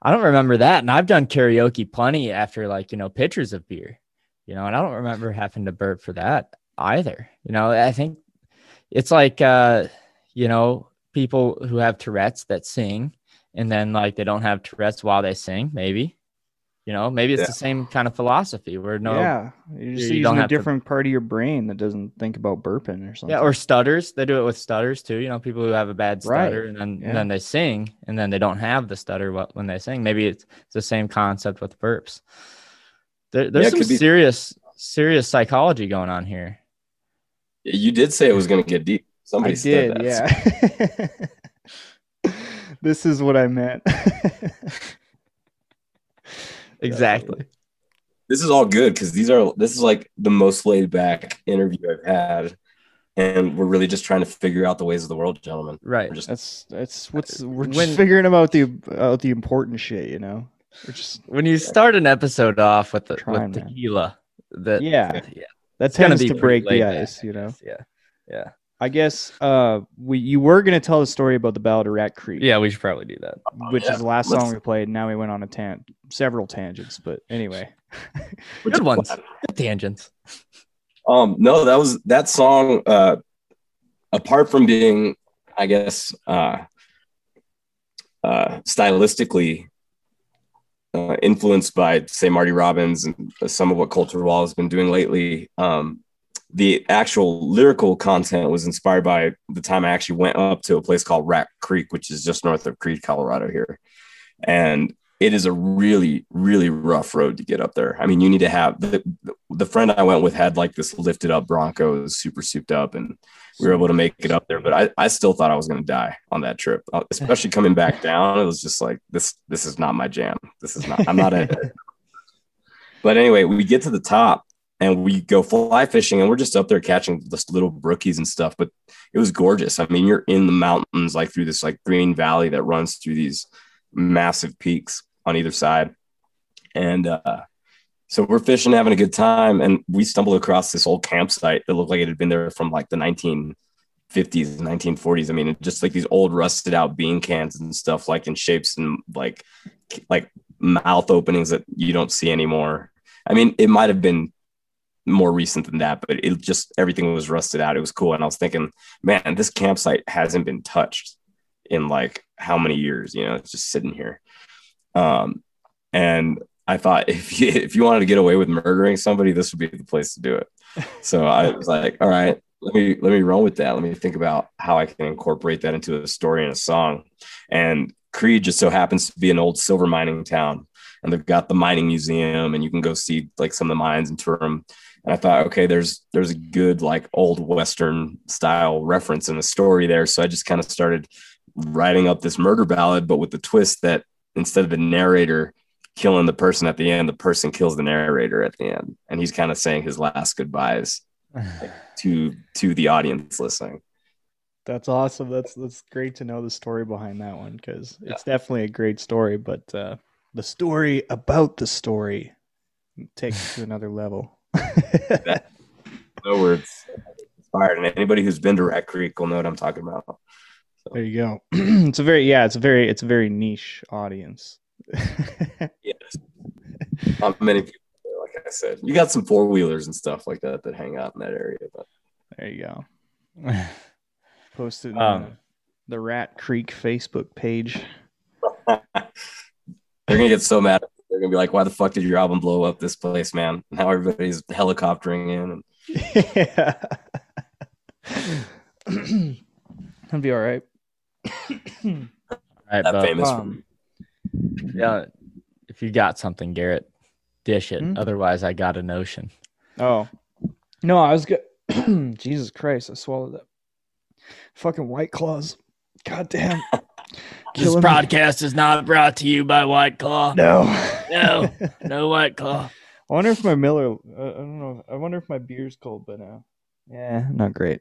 C: I don't remember that. And I've done karaoke plenty after like, you know, pitchers of beer. You know, and I don't remember having to burp for that either. You know, I think it's like uh, you know, people who have Tourette's that sing and then like they don't have Tourette's while they sing, maybe. You know, maybe it's
D: Yeah.
C: the same kind of philosophy where no
B: yeah, you're just
C: you don't
B: using a
C: have to-
B: different part of your brain that doesn't think about burping or something.
C: Yeah, or stutters. They do it with stutters too. You know, people who have a bad
B: Right.
C: stutter and then
B: Yeah.
C: and then they sing and then they don't have the stutter wh- when they sing. Maybe it's, it's the same concept with burps. There, there's
D: Yeah,
C: some
D: could be-
C: serious serious psychology going on here.
D: You did say it was going to get deep. Somebody
B: I
D: said
B: did.
D: that.
B: Yeah. this is what I meant.
C: Exactly.
D: This is all good because these are this is like the most laid back interview I've had, and we're really just trying to figure out the ways of the world, gentlemen.
C: Right.
D: We're just
B: That's that's what's we're
C: When-
B: just figuring about the about the important shit, you know. We're just
C: When you start an episode off with the
B: Trying,
C: with
B: man.
C: tequila, that
B: yeah,
C: yeah,
B: that
C: it's gonna
B: tends
C: be
B: to break the
C: laid back,
B: ice, you know.
C: Yeah. Yeah.
B: I guess uh, we you were gonna tell the story about the Ballad of Rat Creek,
C: Yeah, we should probably do that.
B: which
D: yeah,
B: is the last
D: let's-
B: song we played. Now we went on a tan several tangents, but anyway.
D: Which
C: Good ones. Good tangents.
D: Um, no, that was that song. Uh, apart from being, I guess, uh, uh, stylistically uh, influenced by, say, Marty Robbins and some of what Colter Wall has been doing lately. Um, the actual lyrical content was inspired by the time I actually went up to a place called Rat Creek, which is just north of Creede, Colorado, here, and it is a really, really rough road to get up there. I mean, you need to have the, the friend I went with had like this lifted up Bronco, super souped up, and we were able to make it up there. But I, I still thought I was going to die on that trip, Uh, especially coming back down. It was just like this. This is not my jam. This is not. I'm not a. but anyway, we get to the top and we go fly fishing, and we're just up there catching just little brookies and stuff. But it was gorgeous. I mean, you're in the mountains, like through this like green valley that runs through these massive peaks on either side, and uh, so we're fishing, having a good time, and we stumbled across this old campsite that looked like it had been there from like the 1950s, 1940s. I mean, just like these old rusted out bean cans and stuff, like in shapes and like like mouth openings that you don't see anymore. I mean, it might have been more recent than that, but it just everything was rusted out. It was cool, and I was thinking, man, this campsite hasn't been touched in like how many years? You know, it's just sitting here. Um, and I thought if you, if you wanted to get away with murdering somebody, this would be the place to do it. So I was like, all right, let me let me run with that. Let me think about how I can incorporate that into a story and a song. And Creede just so happens to be an old silver mining town, and they've got the mining museum, and you can go see like some of the mines and tour them. And I thought, okay, there's there's a good like old western style reference in the story there. So I just kind of started writing up this murder ballad, but with the twist that instead of the narrator killing the person at the end, the person kills the narrator at the end, and he's kind of saying his last goodbyes to to the audience listening.
B: That's awesome. That's that's great to know the story behind that one because it's definitely a great story. But uh, the story about the story takes it to another level.
D: No words inspired, and anybody who's been to Rat Creek will know what I'm talking about.
B: there you go. it's a very yeah. It's a very it's a very niche audience.
D: Yes, not many people. Like I said, you got some four wheelers and stuff like that that hang out in that area, but
B: there you go. Posted
C: Um,
B: the, the Rat Creek Facebook page.
D: they're gonna get so mad. They're gonna be like, "Why the fuck did your album blow up this place, man?" And now everybody's helicoptering in. And
B: yeah. That'd be all right.
C: All right,
D: that
C: Bo.
D: famous.
B: Um,
C: Yeah, if you got something, Garrett, dish it.
B: Hmm?
C: Otherwise, I got a notion.
B: oh no, I was good. Jesus Christ, I swallowed that. Fucking white claws. God damn.
C: This
B: Killing me.
C: podcast is not brought to you by White Claw.
B: No.
C: No, no White Claw.
B: I wonder if my Miller. Uh, I don't know. I wonder if my beer's cold by now. Yeah, not great.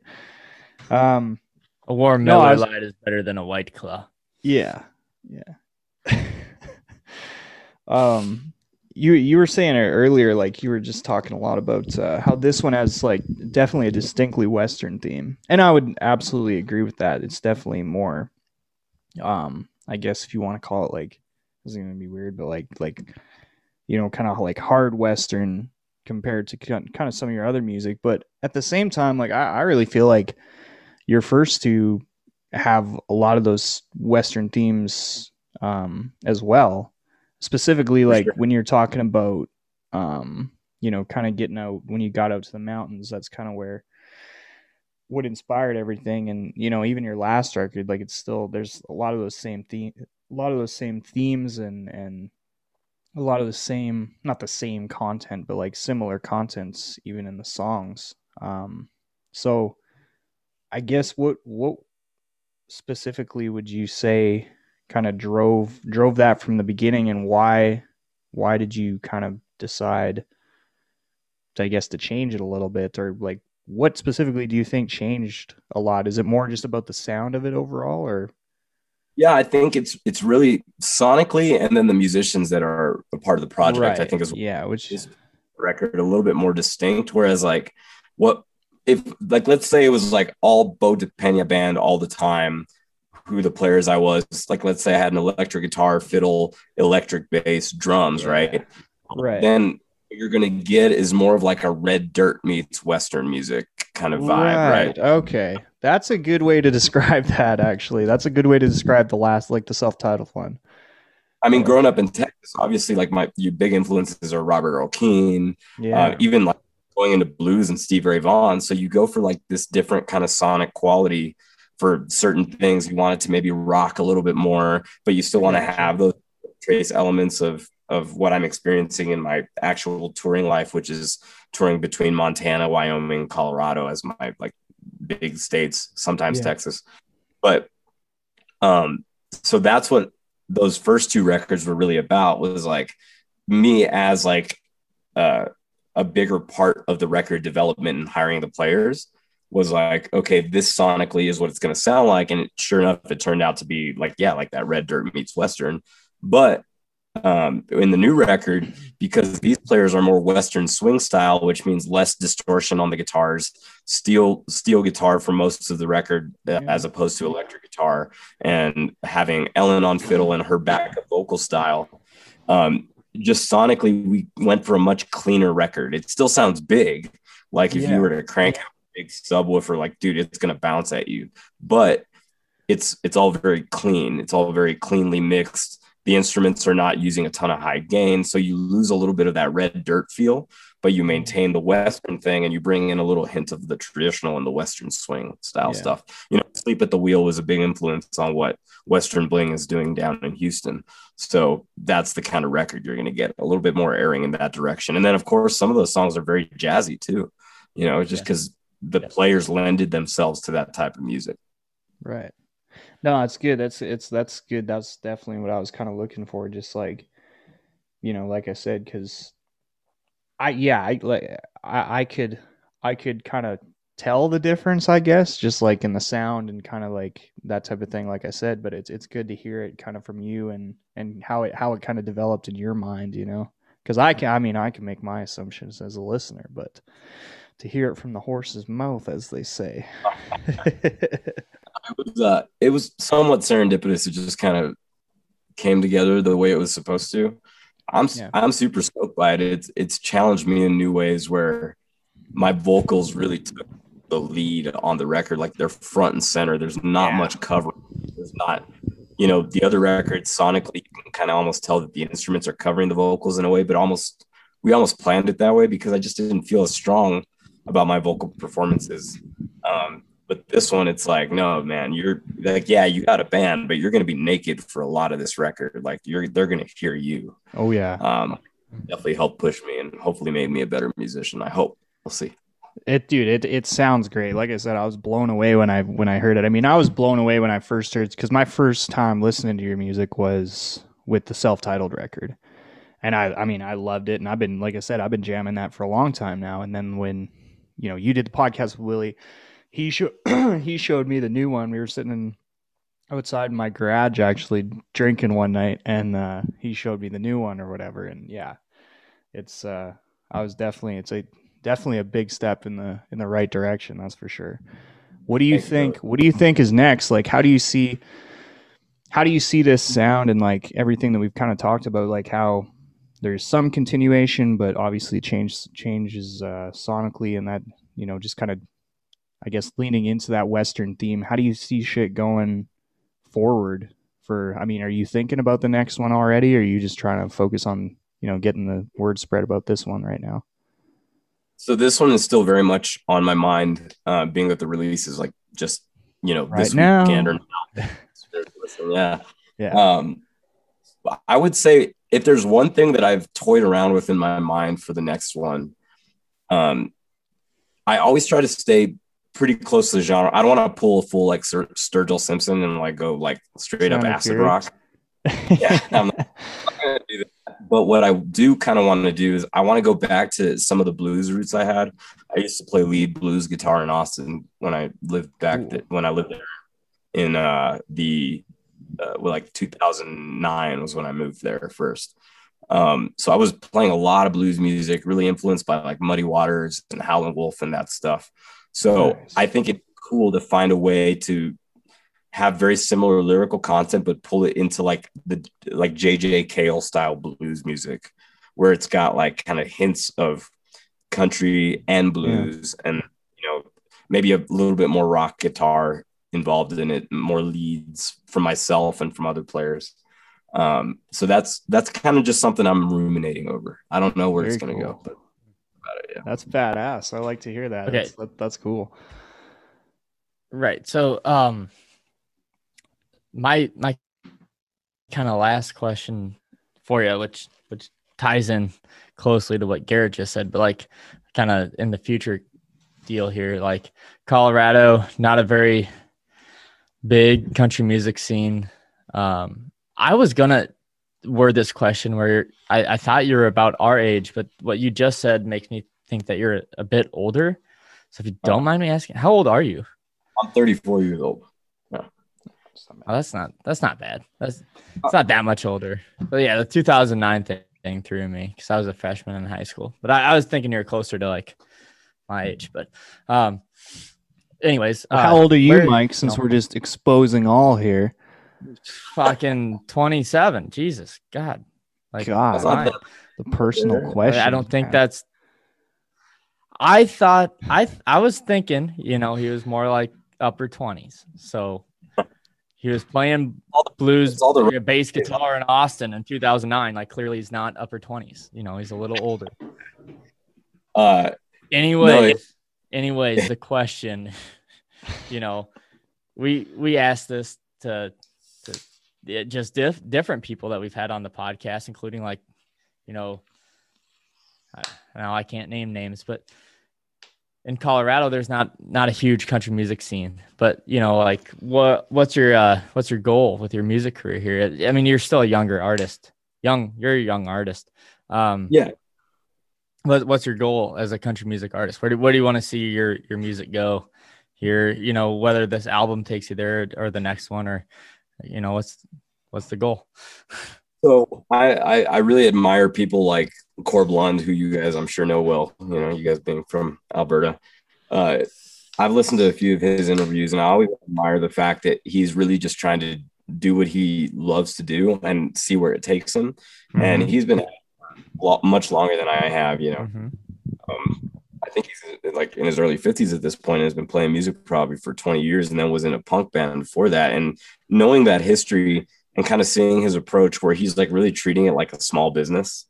B: Um.
C: A warm
B: No,
C: Miller
B: was-
C: Lite is better than a White Claw.
B: Yeah. Yeah. um you you were saying it earlier like you were just talking a lot about uh, how this one has like definitely a distinctly western theme. And I would absolutely agree with that. It's definitely more um I guess if you want to call it like this is going to be weird but like like you know kind of like hard western compared to kind of some of your other music, but at the same time like I, I really feel like your first two have a lot of those western themes um as well specifically like
D: sure.
B: when you're talking about um you know kind of getting out when you got out to the mountains that's kind of where what inspired everything. And you know even your last record like it's still there's a lot of those same theme a lot of those same themes and and a lot of the same not the same content but like similar contents even in the songs. Um so i guess what what specifically would you say kind of drove drove that from the beginning? And why why did you kind of decide to, I guess to change it a little bit or like what specifically do you think changed a lot? Is it more just about the sound of it overall or
D: Yeah, I think it's it's really sonically, and then the musicians that are a part of the project. I
B: Right.
D: think is
B: yeah, which
D: is record a little bit more distinct. Whereas like what if like let's say it was like all Bo DePena band all the time, who the players I was, like let's say I had an electric guitar, fiddle, electric bass, drums,
B: Yeah.
D: right?
B: Right.
D: Then what you're gonna get is more of like a red dirt meets Western music kind of vibe, right?
B: Okay. That's a good way to describe that actually. That's a good way to describe the last like the self-titled one.
D: I mean, growing up in Texas, obviously, like my your big influences are Robert Earl Keen,
B: Yeah.
D: uh, even like going into blues and Stevie Ray Vaughan. So you go for like this different kind of sonic quality for certain things. You want it to maybe rock a little bit more, but you still want to have those trace elements of of what I'm experiencing in my actual touring life, which is touring between Montana, Wyoming, Colorado as my like big states, sometimes
B: Yeah.
D: Texas. But um, so that's what those first two records were really about was like me as like uh, a bigger part of the record development and hiring the players was like okay this sonically is what it's going to sound like and sure enough it turned out to be like yeah like that red dirt meets western but um, in the new record because these players are more western swing style which means less distortion on the guitars steel steel guitar for most of the record uh, as opposed to electric guitar and having ellen on fiddle and her backup vocal style. Um, just sonically we went for a much cleaner record. It still sounds big like if
B: Yeah.
D: you were to crank out a big subwoofer like dude it's going to bounce at you. But it's it's all very clean. It's all very cleanly mixed the instruments are not using a ton of high gain so you lose a little bit of that red dirt feel but you maintain the western thing and you bring in a little hint of the traditional and the western swing style
B: Yeah.
D: stuff you know sleep at the wheel was a big influence on what western bling is doing down in houston so that's the kind of record you're going to get a little bit more airing in that direction and then of course some of those songs are very jazzy too you know just
C: Yeah.
D: because the
C: Yeah.
D: players lended themselves to that type of music
B: Right. No, it's good. That's it's that's good. That's definitely what I was kind of looking for. Just like, you know, like I said, because I yeah, I like I, I could I could kind of tell the difference, I guess, just like in the sound and kind of like that type of thing. Like I said, but it's it's good to hear it kind of from you and and how it how it kind of developed in your mind, you know. Because I can, I mean, I can make my assumptions as a listener, but to hear it from the horse's mouth, as they say.
D: it was uh, it was somewhat serendipitous. It just kind of came together the way it was supposed to. I'm
B: Yeah.
D: I'm super stoked by it. It's it's challenged me in new ways where my vocals really took the lead on the record. Like they're front and center. There's not
B: Yeah.
D: much cover. There's not, you know, the other records sonically you can kind of almost tell that the instruments are covering the vocals in a way, but almost we almost planned it that way because I just didn't feel as strong about my vocal performances. Um, but this one, it's like, no, man, you're like, yeah, you got a band, but you're going to be naked for a lot of this record. Like, you're they're going to hear you.
B: oh yeah.
D: Um, definitely helped push me and hopefully made me a better musician. I hope. We'll see.
B: It, dude, it it sounds great. Like I said, I was blown away when I when I heard it. I mean, I was blown away when I first heard it because my first time listening to your music was with the self-titled record, and I I mean I loved it, and I've been like I said, I've been jamming that for a long time now. And then when you know you did the podcast with Willie, he showed he showed me the new one. We were sitting in outside my garage actually drinking one night, and uh, he showed me the new one or whatever. And yeah, it's uh, I was definitely it's a definitely a big step in the in the right direction that's for sure what do you
D: Thank you,
B: think what do you think is next like how do you see how do you see this sound and like everything that we've kind of talked about like how there's some continuation but obviously change changes uh sonically and that you know just kind of i guess leaning into that western theme how do you see shit going forward for i mean are you thinking about the next one already or are you just trying to focus on you know getting the word spread about this one right now
D: So this one is still very much on my mind, uh, being that the release is like just you know
B: Right
D: this
B: now.
D: weekend or not. yeah,
B: Yeah.
D: Um, I would say if there's one thing that I've toyed around with in my mind for the next one, um, I always try to stay pretty close to the genre. I don't want to pull a full like Sir, Sturgill Simpson and like go like straight up acid rock. Yeah, I'm not gonna do that. But what I do kind of want to do is I want to go back to some of the blues roots I had. I used to play lead blues guitar in Austin when I lived back th- when I lived there in uh, the uh, well, like 2009 was when I moved there first. Um, so I was playing a lot of blues music, really influenced by like Muddy Waters and Howlin' Wolf and that stuff. So
B: Nice.
D: I think it's cool to find a way to have very similar lyrical content, but pull it into like the like JJ Cale style blues music, where it's got like kind of hints of country and blues, and you know maybe a little bit more rock guitar involved in it, more leads from myself and from other players. Um, so that's that's kind of just something I'm ruminating over. I don't know where it's gonna
B: cool.
D: go, but yeah.
B: That's badass. I like to hear that.
C: Okay.
B: That's, that, that's cool.
C: Right. So, um, my my kind of last question for you, which which ties in closely to what Garrett just said, but like kind of in the future deal here, like Colorado, not a very big country music scene. Um, I was gonna word this question where I, I thought you were about our age, but what you just said makes me think that you're a, a bit older. So if you don't mind me asking, how old are you?
D: I'm 34 years old.
C: Oh, that's not that's not bad. That's it's not that much older. But yeah, the 2009 thing, thing threw me because I was a freshman in high school. But I, I was thinking you're closer to like my age. But um, anyways, uh,
B: How old are you,
C: where-
B: Mike? Since
C: no.
B: we're just exposing all here.
C: fucking 27. Jesus, God, like
B: God,
D: That's not
C: fine.
D: bad.
B: the personal question.
C: I don't think
B: man.
C: that's. I thought I I was thinking, you know, he was more like upper 20s. So he was playing
D: All the-
C: blues
D: all the-
C: bass guitar in Austin in 2009. Like clearly he's not upper 20s. You know, he's a little older.
D: Uh,
C: Anyways, anyways, the question, you know, we we asked this to to just diff, different people that we've had on the podcast, including like, you know, I, now I can't name names, but in Colorado, there's not not a huge country music scene. But you know, like what what's your uh, what's your goal with your music career here? I mean, you're still a younger artist, young. You're a young artist. Um,
D: yeah,
C: what, what's your goal as a country music artist? Where do, where do you want to see your your music go here? You know, whether this album takes you there or the next one, or you know, what's what's the goal?
D: So I, I I really admire people like Corb Lund, who you guys I'm sure know well. You know, you guys being from Alberta. Uh, I've listened to a few of his interviews, and I always admire the fact that he's really just trying to do what he loves to do and see where it takes him. And he's been at it lo- much longer than I have. You know,
C: Mhm.
D: um, I think he's like in his early 50s at this point and has been playing music probably for 20 years and then was in a punk band before that. And knowing that history and kind of seeing his approach where he's like really treating it like a small business.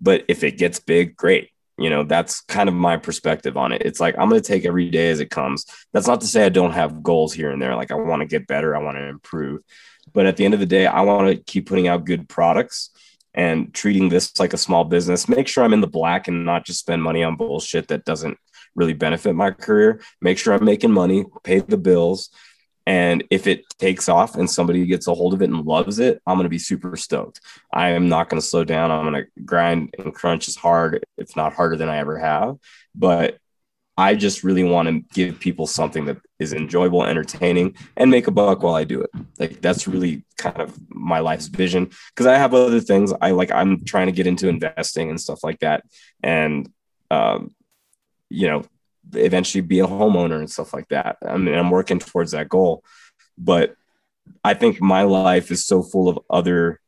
D: But if it gets big, great. You know, that's kind of my perspective on it. It's like I'm going to take every day as it comes. That's not to say I don't have goals here and there. Like I want to get better, I want to improve. But at the end of the day, I want to keep putting out good products and treating this like a small business. Make sure I'm in the black and not just spend money on bullshit that doesn't really benefit my career. Make sure I'm making money, pay the bills. And if it takes off and somebody gets a hold of it and loves it, I'm going to be super stoked. I am not going to slow down. I'm going to grind and crunch as hard, if not harder than I ever have. But I just really want to give people something that is enjoyable, entertaining, and make a buck while I do it. Like that's really kind of my life's vision. Because I have other things I like. I'm trying to get into investing and stuff like that, and um, you know, eventually be a homeowner and stuff like that. I mean, I'm working towards that goal, but I think my life is so full of other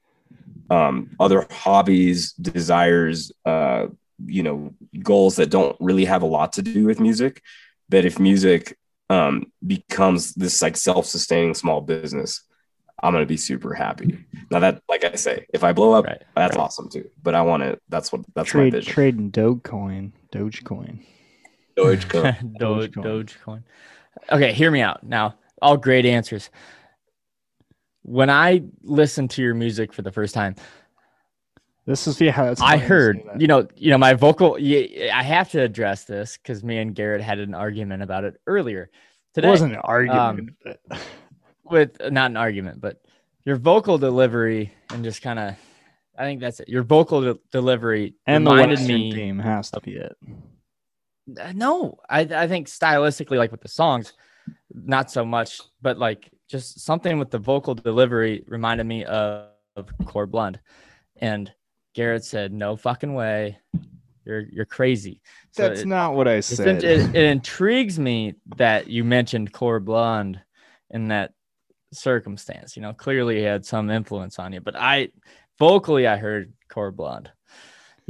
D: um, other hobbies, desires, uh, you know, goals that don't really have a lot to do with music. That if music um, becomes this like self-sustaining small business, I'm gonna be super happy. Now that, like I say, if I blow up,
C: Right.
D: that's
C: right.
D: awesome too. But I want to. That's what. That's my
B: trade
D: vision.
B: trading Dogecoin, Dogecoin.
D: Dogecoin.
C: Doge,
B: Dogecoin.
C: Dogecoin. Okay, hear me out. Now, all great answers. When I listened to your music for the first time,
B: This is yeah. That's
C: I
B: funny you say
C: heard, you know, you know, my vocal. Yeah, I have to address this because me and Garrett had an argument about it earlier today.
B: it wasn't an argument.
C: Um,
B: but
C: with not an argument, but your vocal delivery and just kind of, I think that's it. Your vocal de- delivery
B: and the
C: reminded
B: Western
C: me.
B: theme has to be it.
C: Uh, No, I I think stylistically, like with the songs, not so much, but like just something with the vocal delivery reminded me of, of Corb Lund. And Garrett said, "No fucking way, You're you're crazy. So
B: That's
C: it-
B: not what I said.
C: It, it intrigues me that you mentioned Corb Lund in that circumstance. You know, clearly he had some influence on you, but I vocally I heard Corb Lund.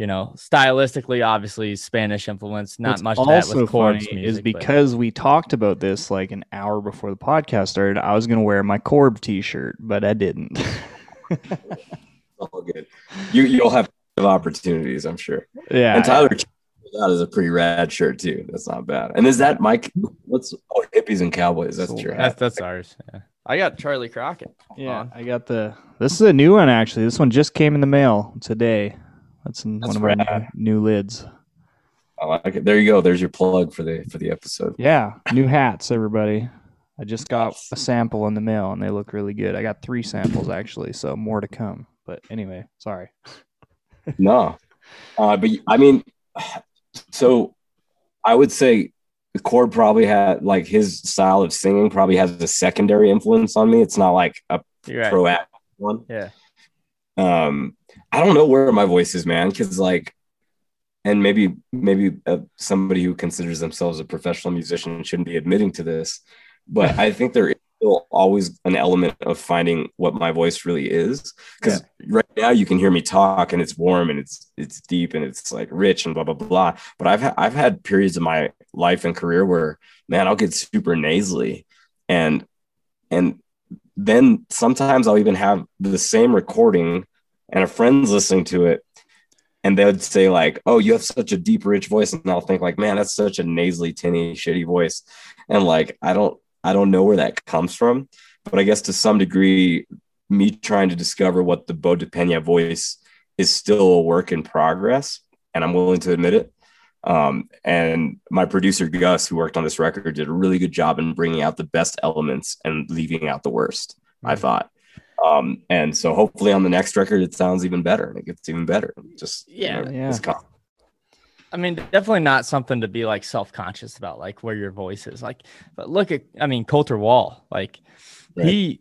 C: You know, stylistically, obviously Spanish influence. Not
B: What's
C: much of that
B: also
C: with Corb's
B: funny
C: music,
B: is
C: but-
B: because we talked about this like an hour before the podcast started. I was gonna wear my Corb T-shirt, but I didn't.
D: All good. You you'll have opportunities, I'm sure.
B: yeah,
D: And Tyler that is a pretty rad shirt too. That's not bad. And is that Mike? What's oh hippies and cowboys? That's your
C: that's
D: hat.
C: that's ours. Yeah. I got Charley Crockett.
B: yeah.
C: on.
B: I got the. This is a new one actually. This one just came in the mail today. That's in
D: That's
B: one of our new, new lids.
D: I like it. There you go. There's your plug for the for the episode.
B: Yeah, new hats, everybody. I just got a sample in the mail and they look really good. I got three samples actually, so more to come. But anyway, sorry.
D: No, uh, but I mean, so I would say Corb probably had like his style of singing probably has a secondary influence on me. It's not like a
C: right.
D: proactive one.
C: Yeah.
D: um i don't know where my voice is man because like and maybe maybe uh, somebody who considers themselves a professional musician shouldn't be admitting to this but i think there is still always an element of finding what my voice really is because right now you can hear me talk and it's warm and it's it's deep and it's like rich and blah blah blah but i've ha- i've had periods of my life and career where man i'll get super nasally and and then sometimes I'll even have the same recording and a friend's listening to it and they would say like, "Oh, you have such a deep, rich voice," and I'll think like, "Man, that's such a nasally, tinny, shitty voice," and like, I don't, I don't know where that comes from, but I guess to some degree, me trying to discover what the Bo DePena voice is still a work in progress, and I'm willing to admit it. Um, and my producer Gus, who worked on this record, did a really good job in bringing out the best elements and leaving out the worst. I thought. Um, and so hopefully on the next record it sounds even better and it gets even better. Just you
C: Yeah.
D: know,
B: Yeah.
D: it's com-
C: I mean, definitely not something to be like self conscious about, like where your voice is. Like, but look at, I mean, Colter Wall, like
D: Right.
C: he,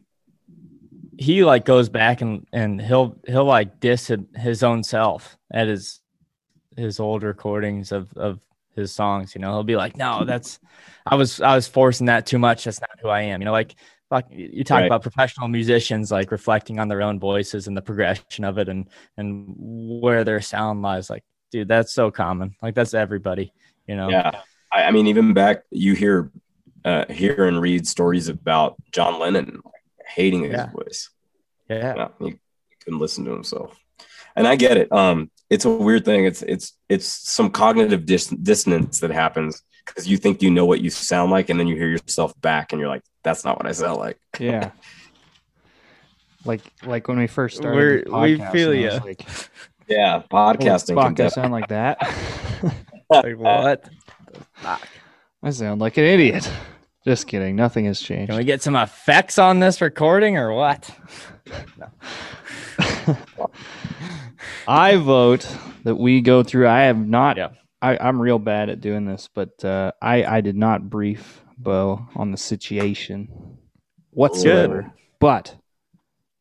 C: he like goes back and and he'll he'll like diss his, his own self at his his old recordings of of his songs. You know, he'll be like, "No, that's I was I was forcing that too much. That's not who I am." You know, like like you talk
D: Right.
C: about professional musicians like reflecting on their own voices and the progression of it and and where their sound lies. Like, dude, that's so common. Like that's everybody. You know.
D: yeah. I, I mean, even back you hear uh hear and read stories about John Lennon hating his
C: Yeah.
D: voice.
C: Yeah.
D: Yeah, he couldn't listen to himself. And I get it. Um, it's a weird thing. It's it's it's some cognitive dis- dissonance that happens because you think you know what you sound like, and then you hear yourself back, and you're like, "That's not what I sound like."
B: Yeah. Like like when we first started,
C: We're- we feel
B: and I was
C: ya.
B: Like,
D: Yeah,
B: "Oh,
D: podcasting.
B: fuck,
D: can
B: I sound like that.
C: Like what?
B: I sound like an idiot. Just kidding. Nothing has changed.
C: Can we get some effects on this recording or what?
B: I vote that we go through. I have not.
C: Yeah.
B: I, I'm real bad at doing this, but uh, I I did not brief Bo on the situation whatsoever. But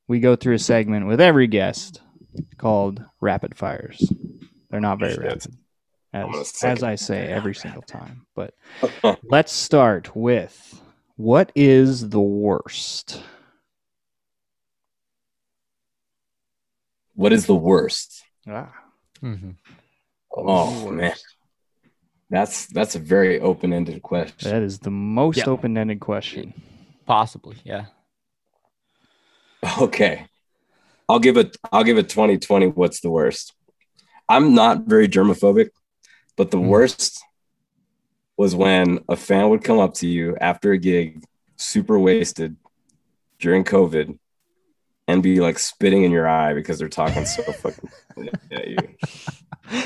B: we go through a segment with every guest called rapid fires. They're not very rapid, as as I say every single time. But let's start with what is the worst.
D: What is the worst?
B: Ah,
C: Mhm.
D: Oh man, that's that's a very open ended question.
B: that is the most
C: Yeah.
B: open-ended question.
C: Possibly, yeah.
D: Okay. I'll give it I'll give it 2020 what's the worst. I'm not very germophobic, but the
C: Mhm.
D: worst was when a fan would come up to you after a gig super wasted during COVID and be like spitting in your eye because they're talking so fucking at you.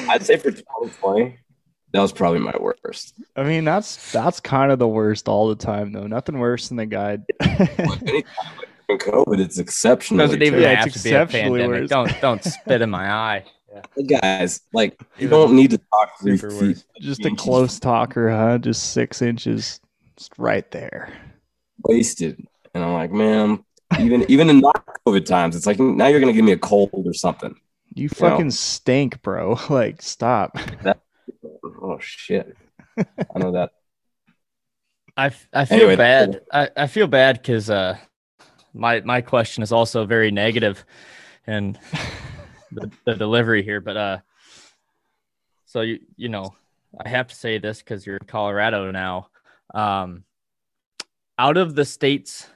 D: I'd say for 2020, that was probably my worst.
B: I mean, that's that's kind of the worst all the time, though. Nothing worse than the guy.
D: In COVID, it's exceptionally
C: Doesn't even
B: Yeah,
C: have
B: it's
C: to be a
B: exceptionally
C: pandemic.
B: worse.
C: Don't don't spit in my eye.
D: guys like you don't need to talk three
C: super
D: feet
C: worse.
B: Just a close talker, huh? Just six inches, just right there.
D: wasted. And I'm like, man, even even in not COVID times, it's like now you're gonna give me a cold or something.
B: You fucking stink, bro. Like, stop.
D: Oh shit. I know that.
C: I, I feel
D: Anyway,
C: bad. I, I feel bad because uh, my my question is also very negative, and the, the delivery here. But uh, so you you know, I have to say this because you're in Colorado now. Um, out of the states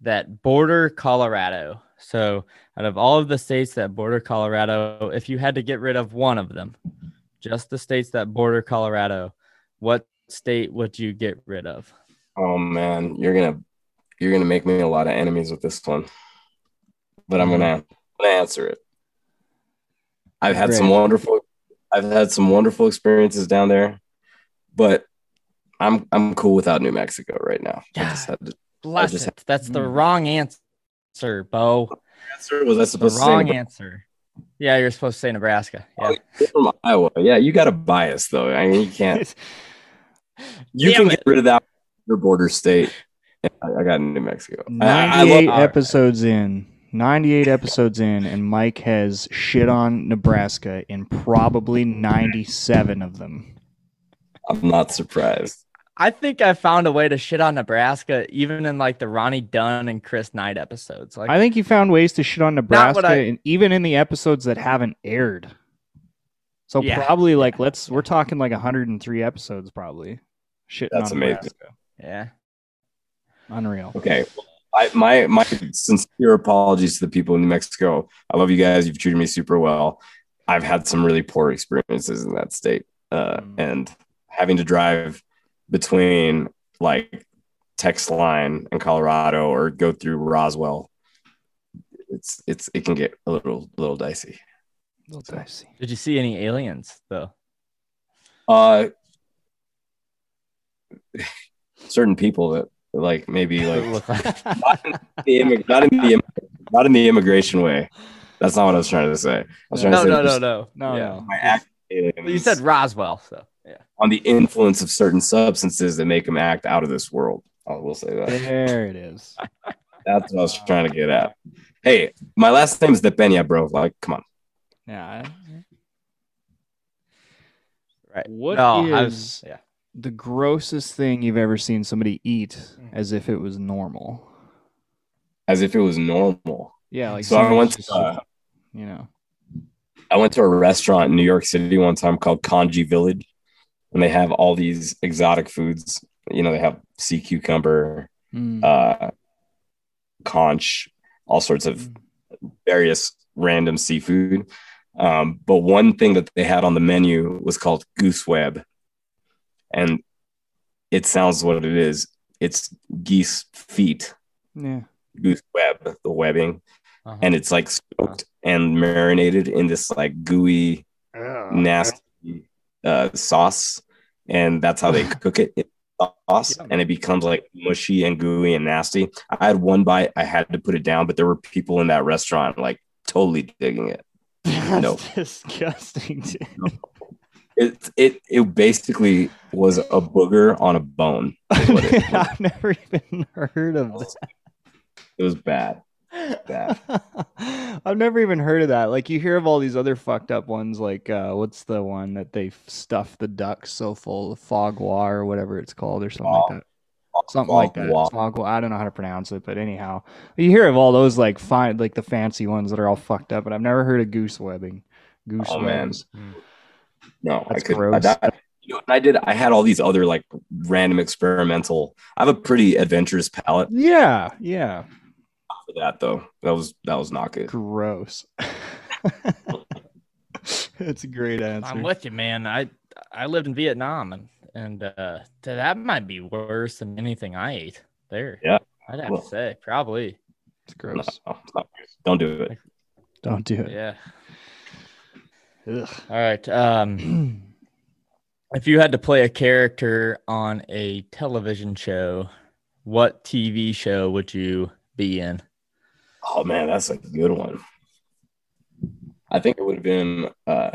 C: that border Colorado, so out of all of the states that border Colorado, if you had to get rid of one of them, just the states that border Colorado, what state would you get rid of?
D: Oh man, you're gonna you're gonna make me a lot of enemies with this one. But I'm gonna, I'm gonna answer it. I've had some wonderful I've had some wonderful experiences down there, but I'm I'm cool without New Mexico right now. I just had to
C: Bless it. That's the
B: Mm.
C: wrong answer, Bo.
D: answer. Was I
C: The
D: supposed to say
C: wrong
D: Nebraska?
C: answer. Yeah, you're supposed to say Nebraska. Yeah.
D: Oh, you're from Iowa? Yeah, you got a bias though. I mean, you can't. You
C: Damn
D: can
C: it.
D: get rid of that your border state. I, I got New Mexico. I- I, I
B: 98
D: love
B: episodes in. 98 episodes in, and Mike has shit on Nebraska in probably 97 of them.
D: I'm not surprised.
C: I think I found a way to shit on Nebraska, even in like the Ronnie Dunn and Chris Knight episodes. Like,
B: I think you found ways to shit on Nebraska,
C: I-
B: and even in the episodes that haven't aired. So
C: Yeah.
B: probably like let's we're talking like 103 episodes probably. Shitting
D: That's
B: on
D: amazing.
B: Nebraska.
C: yeah,
B: Unreal.
D: Okay. I, my my sincere apologies to the people in New Mexico. I love you guys. You've treated me super well. I've had some really poor experiences in that state, uh,
B: Mm.
D: and having to drive between like Texline and Colorado or go through Roswell. It's it's it can get a little little dicey.
B: Little dicey.
C: did you see any aliens though?
D: Uh, certain people that like maybe like not in the, immig- not in the not in the immigration way. That's not what I was trying to say. I was trying
C: no,
D: to say
C: no, no,
D: just
C: no,
B: No,
C: Yeah.
B: no.
D: my act aliens
C: You said Roswell, so yeah.
D: on the influence of certain substances that make them act out of this world. I will say that.
B: There it is.
D: That's what I was trying to get at. Hey, my last name is DePena, bro. Like, come on.
B: Yeah.
C: Right.
B: What
C: no,
B: is-
C: was, yeah.
B: The grossest thing you've ever seen somebody eat
C: Mm.
B: as if it was normal.
D: As if it was normal.
B: Yeah, like
D: so I went to
B: just,
D: uh,
B: you know.
D: I went to a restaurant in New York City one time called Kanji Village, and they have all these exotic foods. You know, they have sea cucumber,
B: Mm.
D: uh, conch, all sorts of
B: Mm.
D: various random seafood. Um, but one thing that they had on the menu was called goose web, and it sounds what it is. It's geese feet,
B: yeah.
D: goose web, the webbing,
C: Uh-huh.
D: and it's like smoked and marinated in this like gooey nasty uh, sauce, and that's how they cook it. Sauce,
C: Yum.
D: and it becomes like mushy and gooey and nasty. I had one bite, I had to put it down, but there were people in that restaurant like totally digging it.
B: That's
D: No.
B: disgusting.
D: It it it basically was a booger on a bone. it,
B: I've never even heard of that.
D: it was bad. Bad.
B: I've never even heard of that. Like you hear of all these other fucked up ones, like uh, what's the one that they stuff the ducks so full of fogwa or whatever it's called or something like that. Something like that.
D: Fogwa.
B: Fogwa. I don't know how to pronounce it, but anyhow, you hear of all those like fine, like the fancy ones that are all fucked up. But I've never heard of goose webbing. Goose
D: Oh, man.
B: webs.
D: No,
B: That's
D: I couldn't.
B: gross.
D: That, you know, I did. I had all these other like random experimental. I have a pretty adventurous palate
B: Yeah, yeah.
D: For that though. That was that was not good.
B: Gross. That's a great answer.
C: I'm with you, man. I I lived in Vietnam, and and uh, that might be worse than anything I ate there.
D: Yeah.
C: I'd have
D: Well.
C: to say probably.
B: it's gross.
D: no, it's not good. Don't do it.
B: Don't do it.
C: Yeah.
B: Ugh.
C: All right. Um, if you had to play a character on a television show, what TV show would you be in?
D: Oh man, that's a good one. I think it would have been. Uh,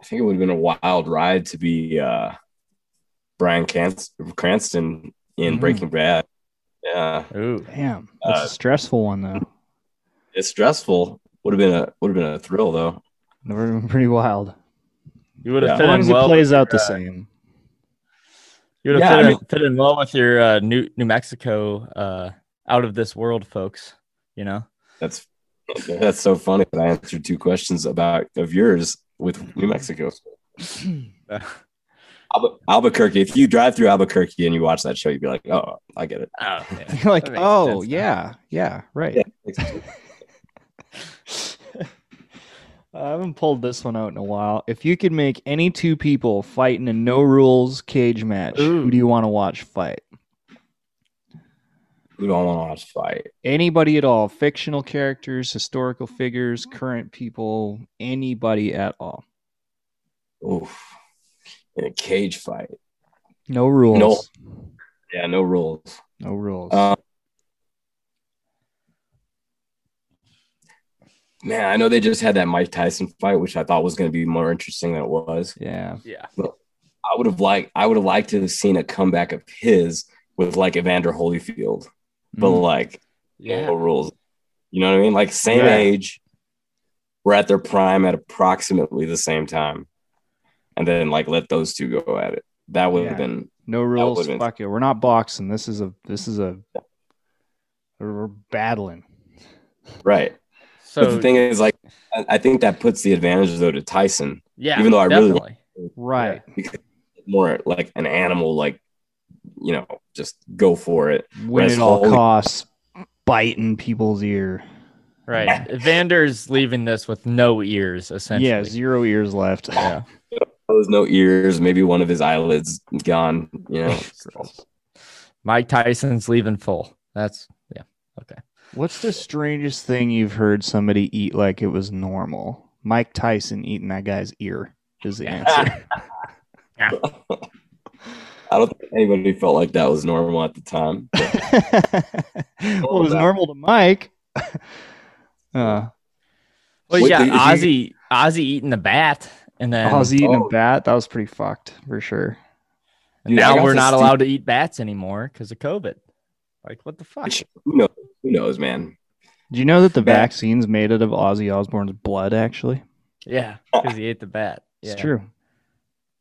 D: I think it would have been a wild ride to be uh, Brian Cans- Cranston in
B: Mm.
D: Breaking Bad. Yeah,
C: Ooh.
B: Damn, that's
D: Uh,
B: a stressful one though.
D: it's stressful, Would have been a would have been a thrill though.
B: Never pretty wild.
C: You would have
D: Yeah.
B: As long
C: in
B: as
C: well.
B: it plays out the
C: uh,
B: same.
C: You would have
D: Yeah,
C: fit,
D: I
C: in,
D: mean-
C: fit in well with your uh, New New Mexico uh, out of this world folks. You know.
D: That's that's so funny that I answered two questions about of yours with New Mexico. Albu- Albuquerque. If you drive through Albuquerque and you watch that show, you'd be like, "Oh, I get it."
C: Oh,
B: You're like, oh
C: sense now.
B: yeah, yeah, right.
D: Yeah.
B: I haven't pulled this one out in a while. If you could make any two people fight in a no rules cage match,
C: Ooh.
B: who do you want to watch fight?
D: Who don't want to watch fight?
B: Anybody at all, fictional characters, historical figures, current people, anybody at all.
D: Oof. In a cage fight.
B: No rules.
D: no Yeah, no rules.
B: No rules.
D: Um, man, I know they just had that Mike Tyson fight, which I thought was going to be more interesting than it was.
B: yeah.
C: yeah.
D: I would have liked, I would have liked to have seen a comeback of his with like Evander Holyfield, but
B: Mm.
D: like
C: Yeah.
D: no rules. You know what I mean? Like same
B: Yeah.
D: age, we're at their prime at approximately the same time, and then like let those two go at it. That would have been
B: No rules.
D: would've been-
B: Fuck it. We're not boxing. This is a this is a we're battling.
D: right.
C: So
D: but the thing is, like, I, I think that puts the advantage though to Tyson
C: yeah,
D: even though I really
C: definitely.
B: Right.
D: because more like an animal, like you know, just go for it.
B: Win
D: Whereas
B: at all
D: Holy-
B: costs, biting people's ear.
C: right. Vander's leaving this with no ears, essentially.
B: Yeah, zero ears left.
C: Yeah.
D: Oh, there's no ears, maybe one of his eyelids gone. You know,
C: Mike Tyson's leaving full. That's yeah. Okay.
B: What's the strangest thing you've heard somebody eat like it was normal? Mike Tyson eating that guy's ear is the answer.
D: I don't think anybody felt like that was normal at the time.
B: well, it was normal to Mike. Uh,
C: Well, yeah,
D: if you-
C: Ozzy, Ozzy eating the bat, and then
B: Ozzy eating
D: oh.
B: a bat, that was pretty fucked for sure.
C: and
D: Dude,
C: now we're not
D: deep-
C: allowed to eat bats anymore because of COVID. Like, what the fuck?
D: Which, who knows? Who knows, man?
B: Do you know that the
D: Bat.
B: vaccine's made out of Ozzy Osbourne's blood, actually?
C: Yeah, because he ate the bat.
B: It's true.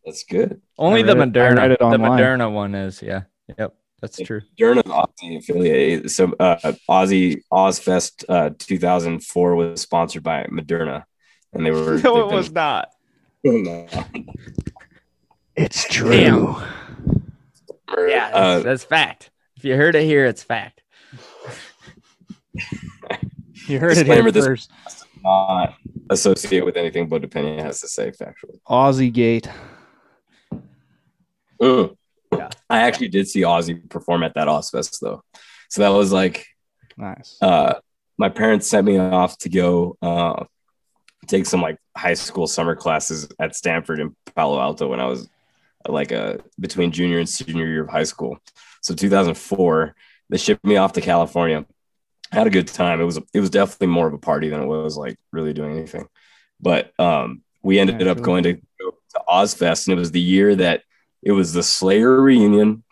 D: That's good.
C: Only the
B: read it-
C: Moderna.
B: it
C: the. Moderna one is. Yeah. Yep. That's true.
D: Durham Ozzy affiliate. So uh, Ozzy Ozzfest uh, 2004 was sponsored by Moderna, and they were.
C: No,
D: they've
C: it was not.
B: It's true.
C: Damn. Yeah,
D: Uh,
C: that's, that's fact. If you heard it here, it's fact.
B: You heard it
D: Disclaimer,
B: here
D: this-
B: first.
D: not associated with anything Bo DePena has to say factually.
B: Ozzy Gate.
D: Mm.
C: Yeah.
D: I actually did see Ozzy perform at that Ozzfest though, so that was like
B: Nice.
D: uh, my parents sent me off to go uh, take some like high school summer classes at Stanford in Palo Alto when I was like uh, between junior and senior year of high school. So 2004, they shipped me off to California. I had a good time. It was it was definitely more of a party than it was like really doing anything. But um, we ended up
B: Naturally.
D: going to to Ozzfest, and it was the year that it was the Slayer reunion,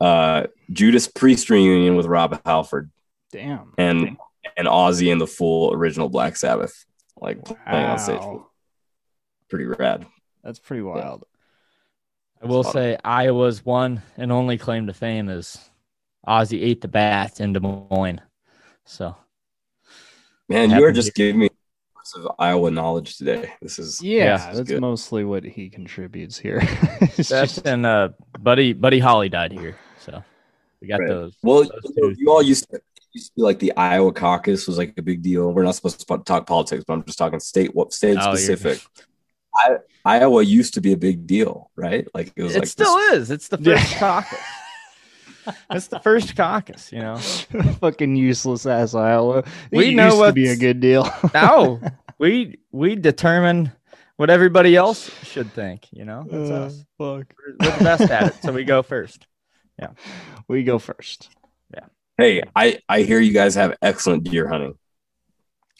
D: uh, Judas Priest reunion with Rob Halford
B: Damn.
D: and and Ozzy and the full original Black Sabbath, like playing on stage.
B: Wow.
D: Pretty rad.
B: That's pretty wild.
C: I will
D: fun.
C: say Iowa's one and only claim to fame is Ozzy ate the bat in Des Moines. So
D: Man, you
C: Happy
D: are just giving me lots of Iowa knowledge today. This is
B: Yeah,
D: this is
B: that's
D: good.
B: mostly what he contributes here. It's
C: that's
B: just-
C: and uh Buddy Buddy Holly died here. So we got
D: Right.
C: those.
D: Well,
C: those
D: you, know, you all used to, used to be like the Iowa caucus was like a big deal. We're not supposed to talk politics, but I'm just talking state what state
C: Oh,
D: specific. I, Iowa used to be a big deal, right? Like it was
C: it
D: like
C: still
D: this,
C: is. It's the
B: Yeah.
C: first caucus. It's the first caucus, you know.
B: fucking useless ass Iowa. It
C: We know
B: what to be a good deal.
C: No, we we determine what everybody else should think. You know, that's
B: Uh,
C: us.
B: fuck.
C: We're, we're the best at it, so we go first.
B: Yeah, We go first. Yeah.
D: Hey, I I hear you guys have excellent deer hunting.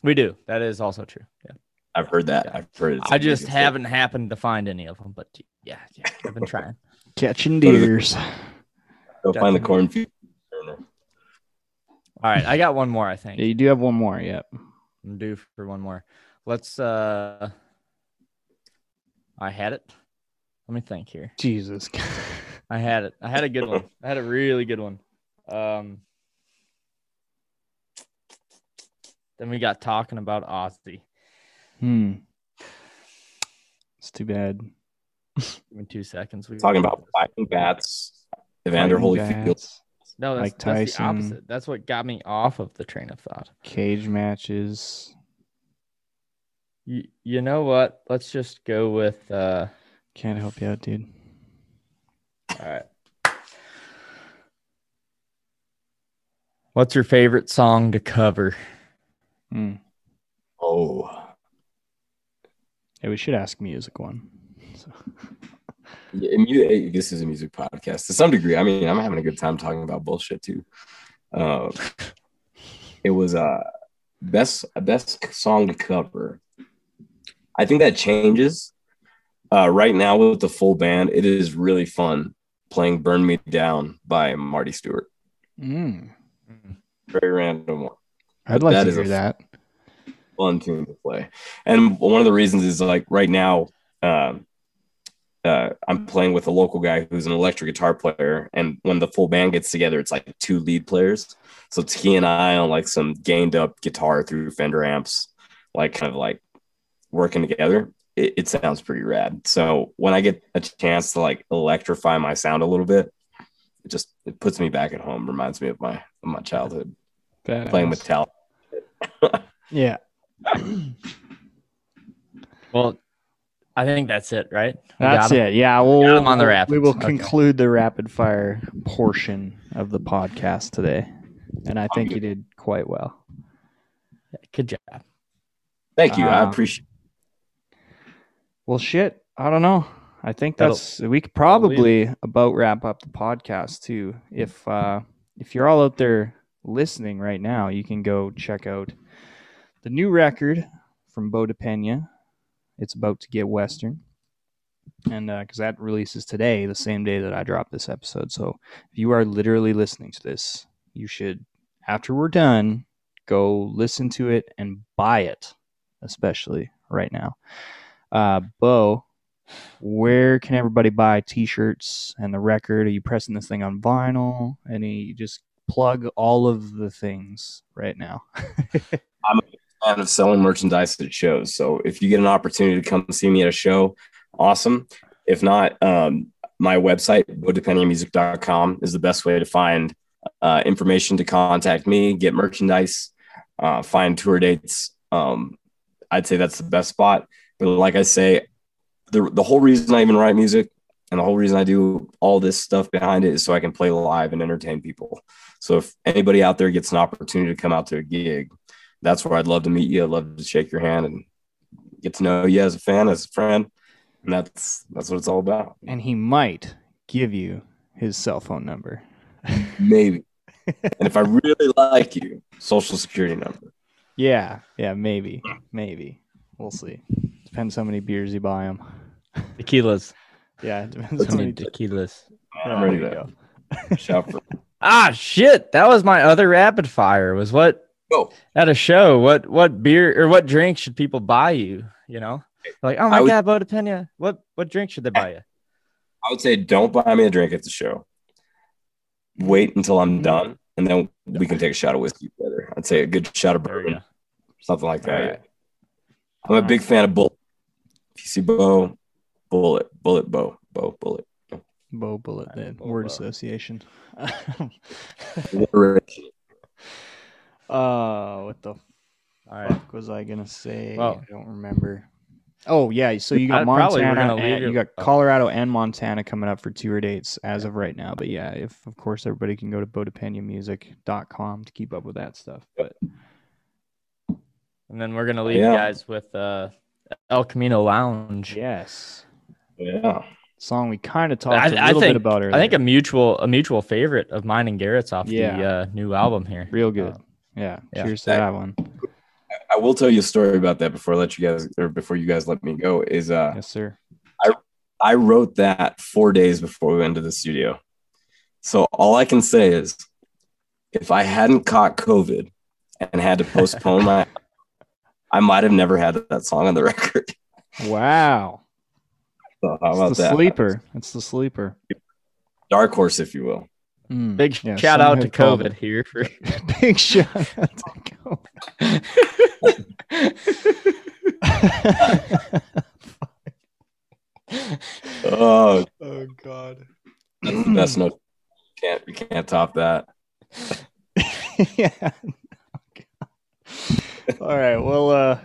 C: We do. That is also true. Yeah.
D: I've heard that.
C: Yeah.
D: I've heard. it's
C: I
D: a
C: just haven't happened to find any of them, but yeah, yeah, I've been trying.
B: Catching
D: Go to
B: deers.
D: Go find the
C: definitely.
D: cornfield.
C: All right, I got one more. I think.
B: Yeah, you do have one more. Yep.
C: I'm due for one more. Let's. uh I had it. Let me think here.
B: Jesus.
C: I had it. I had a good one. I had a really good one. Um. Then we got talking about Ozzy.
B: hmm. It's too bad.
C: Give me two seconds. We
D: Talking about fighting bats, Evander
B: Fighting
D: Holyfield.
C: no, that's,
B: Mike
C: that's the opposite. That's what got me off of the train of thought.
B: cage matches.
C: You, you know what? Let's just go with. uh
B: Can't help you out, dude.
C: All right. What's your favorite song to cover?
B: Hmm.
D: Oh,
B: Yeah, we should ask music one. So,
D: Yeah, this is a music podcast to some degree. I mean, I'm having a good time talking about bullshit too. Uh, it was uh best best song to cover. I think that changes. Uh, right now with the full band, it is really fun playing "Burn Me Down" by Marty Stuart.
B: mm.
D: Very random one.
B: I'd like
D: That
B: to hear that.
D: fun tune to play. And one of the reasons is like right now, um, uh, I'm playing with a local guy who's an electric guitar player, and when the full band gets together, it's like two lead players. So it's he and I on like some gained up guitar through Fender amps, like kind of like working together. It, it sounds pretty rad. So when I get a chance to like electrify my sound a little bit, it just it puts me back at home. Reminds me of my of my childhood playing with Tal.
B: Yeah.
C: Well, I think that's it, right? We
B: That's
C: got 'em?
B: it. Yeah, we'll,
C: got 'em on the
B: we will
C: Okay.
B: conclude the rapid fire portion of the podcast today, and I think you did quite well.
C: Good job.
D: Thank you. I
B: Um,
D: appreciate.
B: Well, shit. I don't know. I think
C: That'll-
B: that's we could probably about wrap up the podcast too. If uh, if you're all out there listening right now, you can go check out the new record from Bo DePena. It's about to get Western, and because that releases today, the same day that I drop this episode. So if you are literally listening to this, you should, after we're done, go listen to it and buy it, especially right now. Uh, Bo, where can everybody buy T-shirts and the record? Are you pressing this thing on vinyl? Any just plug all of the things right now.
D: fan of selling merchandise at shows. So if you get an opportunity to come see me at a show, awesome. If not, um, my website, bodepenamusic.com, is the best way to find uh, information to contact me, get merchandise, uh, find tour dates. Um, I'd say that's the best spot. But like I say, the, the whole reason I even write music and the whole reason I do all this stuff behind it is so I can play live and entertain people. So if anybody out there gets an opportunity to come out to a gig, that's where I'd love to meet you. I'd love to shake your hand and get to know you as a fan, as a friend. And that's that's what it's all about.
B: And he might give you his cell phone number.
D: Maybe. and if I really like you, social security number.
B: Yeah, yeah, maybe, maybe. We'll see. Depends how many beers you buy him.
C: Tequilas.
B: Yeah, it depends
D: Let's
B: how many.
C: Need tequilas.
D: I'm ready to
B: go.
D: shout for
C: Ah, shit. That was my other rapid fire. Was what
D: go.
C: at a show? What what beer or what drink should people buy you? You know, like oh my
D: I would-
C: god, Bo Pena. What what drink should they buy you?
D: I would say don't buy me a drink at the show. Wait until I'm
B: Mhm.
D: done, and then we can take a shot of whiskey together. I'd say a good shot of bourbon, something like that.
B: Alright.
D: I'm a big fan of Bullet. If you see Bo, Bullet, Bullet, Bo, Bo, Bullet.
B: Bo Bullet, the
C: Bo
B: word
C: Bo.
B: association.
D: Alliteration.
B: uh, what the
C: All right.
B: fuck was I gonna say?
C: Well-
B: I don't remember. Oh yeah, so you got
C: I probably were
B: Montana,
C: gonna
B: and
C: you-
B: you got. Colorado and Montana coming up for tour dates as of right now. But yeah, if of course everybody can go to bodepenamusic.com to keep up with that stuff. But
C: And then we're gonna leave
D: Yeah.
C: you guys with uh El Camino Lounge.
B: yes,
D: Yeah.
B: song we kind of talked
C: I-
B: a
C: I
B: little
C: think-
B: bit about earlier.
C: I think a mutual a mutual favorite of mine and Garrett's off the uh, new album here.
B: real good.
C: Uh,
B: yeah,
C: yeah.
B: cheers to that one.
D: I will tell you a story about that before I let you guys or before you guys let me go. Is uh
B: Yes, sir.
D: I I wrote that four days before we went to the studio. So all I can say is if I hadn't caught COVID and had to postpone my I might have never had that song on the record.
B: Wow.
D: So how about
B: the
D: that?
B: sleeper. It's the sleeper.
D: Dark horse, if you will.
B: Mm,
C: Big
B: yeah,
C: shout out to
B: had called
C: COVID here for
B: Big shout out to COVID.
D: Oh,
B: oh God.
D: that's the best note. Can't you can't top that.
B: yeah. All right. Well, uh,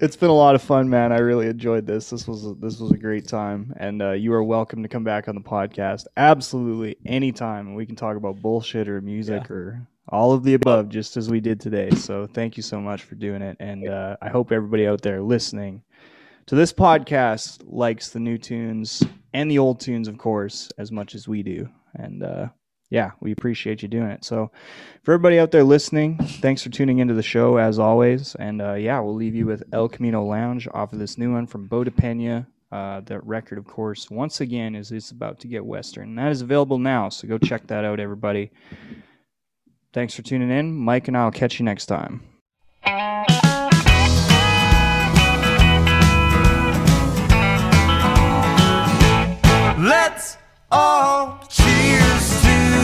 B: it's been a lot of fun, man. I really enjoyed this. This was a, this was a great time, and uh, you are welcome to come back on the podcast absolutely anytime. We can talk about bullshit or music or all of the above, just as we did today. So thank you so much for doing it, and uh, I hope everybody out there listening to this podcast likes the new tunes and the old tunes, of course, as much as we do. And uh, yeah, we appreciate you doing it. So, for everybody out there listening, thanks for tuning into the show as always. And uh, yeah, we'll leave you with El Camino Lounge off of this new one from Bo DePena. Uh, that record, of course, once again, is it's about to get Western. That is available now, so go check that out, everybody. Thanks for tuning in. Mike and I'll catch you next time.
A: Let's all cheers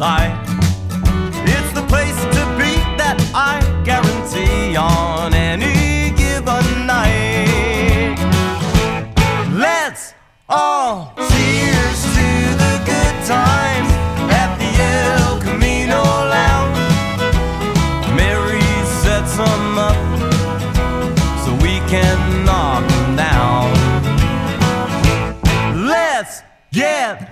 A: side. It's the place to be that I guarantee on any given night. Let's all cheers to the good times at the El Camino Lounge. Mary sets 'em up so we can knock 'em down. Let's get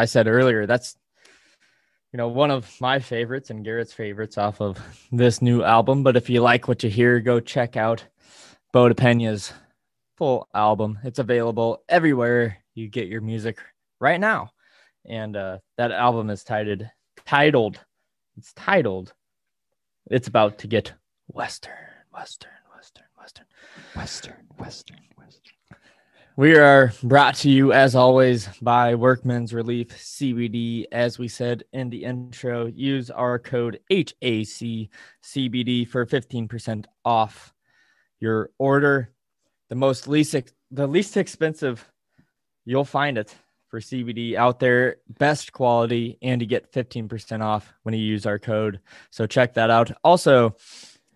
C: I said earlier, that's you know one of my favorites and Garrett's favorites off of this new album. But if you like what you hear, go check out Bo DePena's full album. It's available everywhere you get your music right now. and uh, that album is titled titled it's titled it's about to get western western western Western,
B: Western, Western.
C: We are brought to you as always by workman's relief cbd as we said in the intro use our code hac cbd for 15% off your order the most least the least expensive you'll find it for CBD out there, best quality, and you get 15% off when you use our code. So check that out. Also,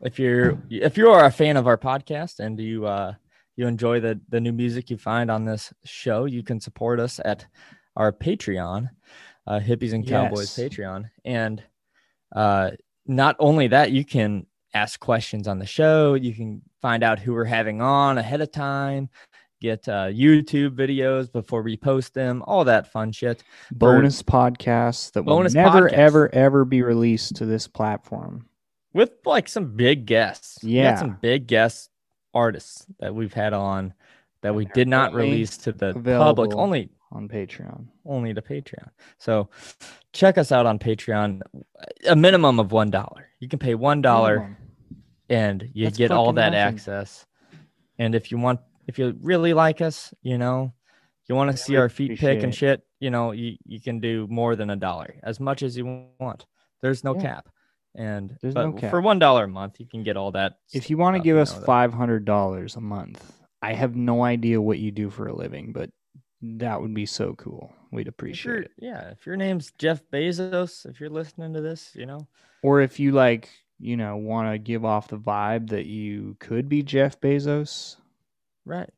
C: if you're if you are a fan of our podcast and you uh you enjoy the the new music you find on this show, you can support us at our Patreon, uh Hippies and Cowboys
B: Yes.
C: Patreon. And uh not only that, you can ask questions on the show, you can find out who we're having on ahead of time, get uh, YouTube videos before we post them, all that fun shit.
B: Bonus podcasts that will never,
C: podcasts.
B: ever, ever be released to this platform.
C: with like some big guests.
B: Yeah.
C: some big guest artists that we've had on that we did not release to the public, only
B: on Patreon.
C: only to Patreon. So check us out on Patreon. A minimum of one dollar. You can pay one dollar and you
B: That's
C: get all that
B: nothing.
C: access. And if you want, if you really like us, you know, you want to see our feet pick and shit, you know, you, you can do more than a dollar, as much as you want. There's no
B: Yeah.
C: cap. And
B: no
C: for one dollar a month, you can get all that.
B: If you want to give us five hundred dollars a month, I have no idea what you do for a living, but that would be so cool. We'd appreciate it.
C: yeah, if your name's Jeff Bezos, if you're listening to this, you know,
B: Or if you like, you know, want to give off the vibe that you could be Jeff Bezos,
C: right?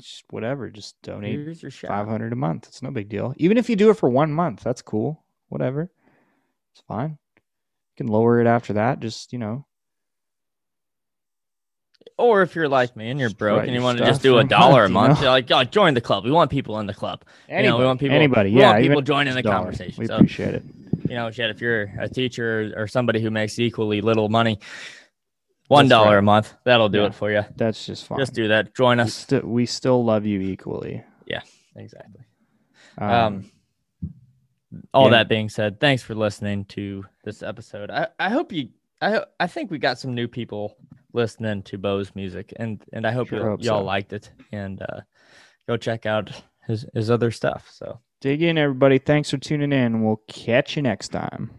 B: just whatever, just donate
C: Here's your shot.
B: five hundred a month. It's no big deal. Even if you do it for one month, that's cool. Whatever, it's fine. Can lower it after that. Just you know,
C: Or if you're like me and you're broke
B: write
C: and you want to just do a dollar a
B: month, you know?
C: you're like, oh, join the club. We want people in the club. you know, we want people.
B: anybody,
C: we
B: yeah,
C: want people joining the
B: dollar.
C: conversation.
B: We
C: So,
B: appreciate it.
C: you know, shit, if you're a teacher or somebody who makes equally little money, one
B: right.
C: a month, that'll do
B: Yeah.
C: it for you.
B: That's just fine.
C: Just do that. Join
B: we,
C: us.
B: we still love you equally.
C: Yeah, exactly.
B: Um,
C: Um, all
B: yeah.
C: that being said, thanks for listening to this episode. I, I hope you I I think we got some new people listening to Bo's music and and I hope,
B: Sure
C: you
B: hope
C: y'all
B: so.
C: liked it and uh, go check out his his other stuff. So
B: dig in, everybody. Thanks for tuning in. We'll catch you next time.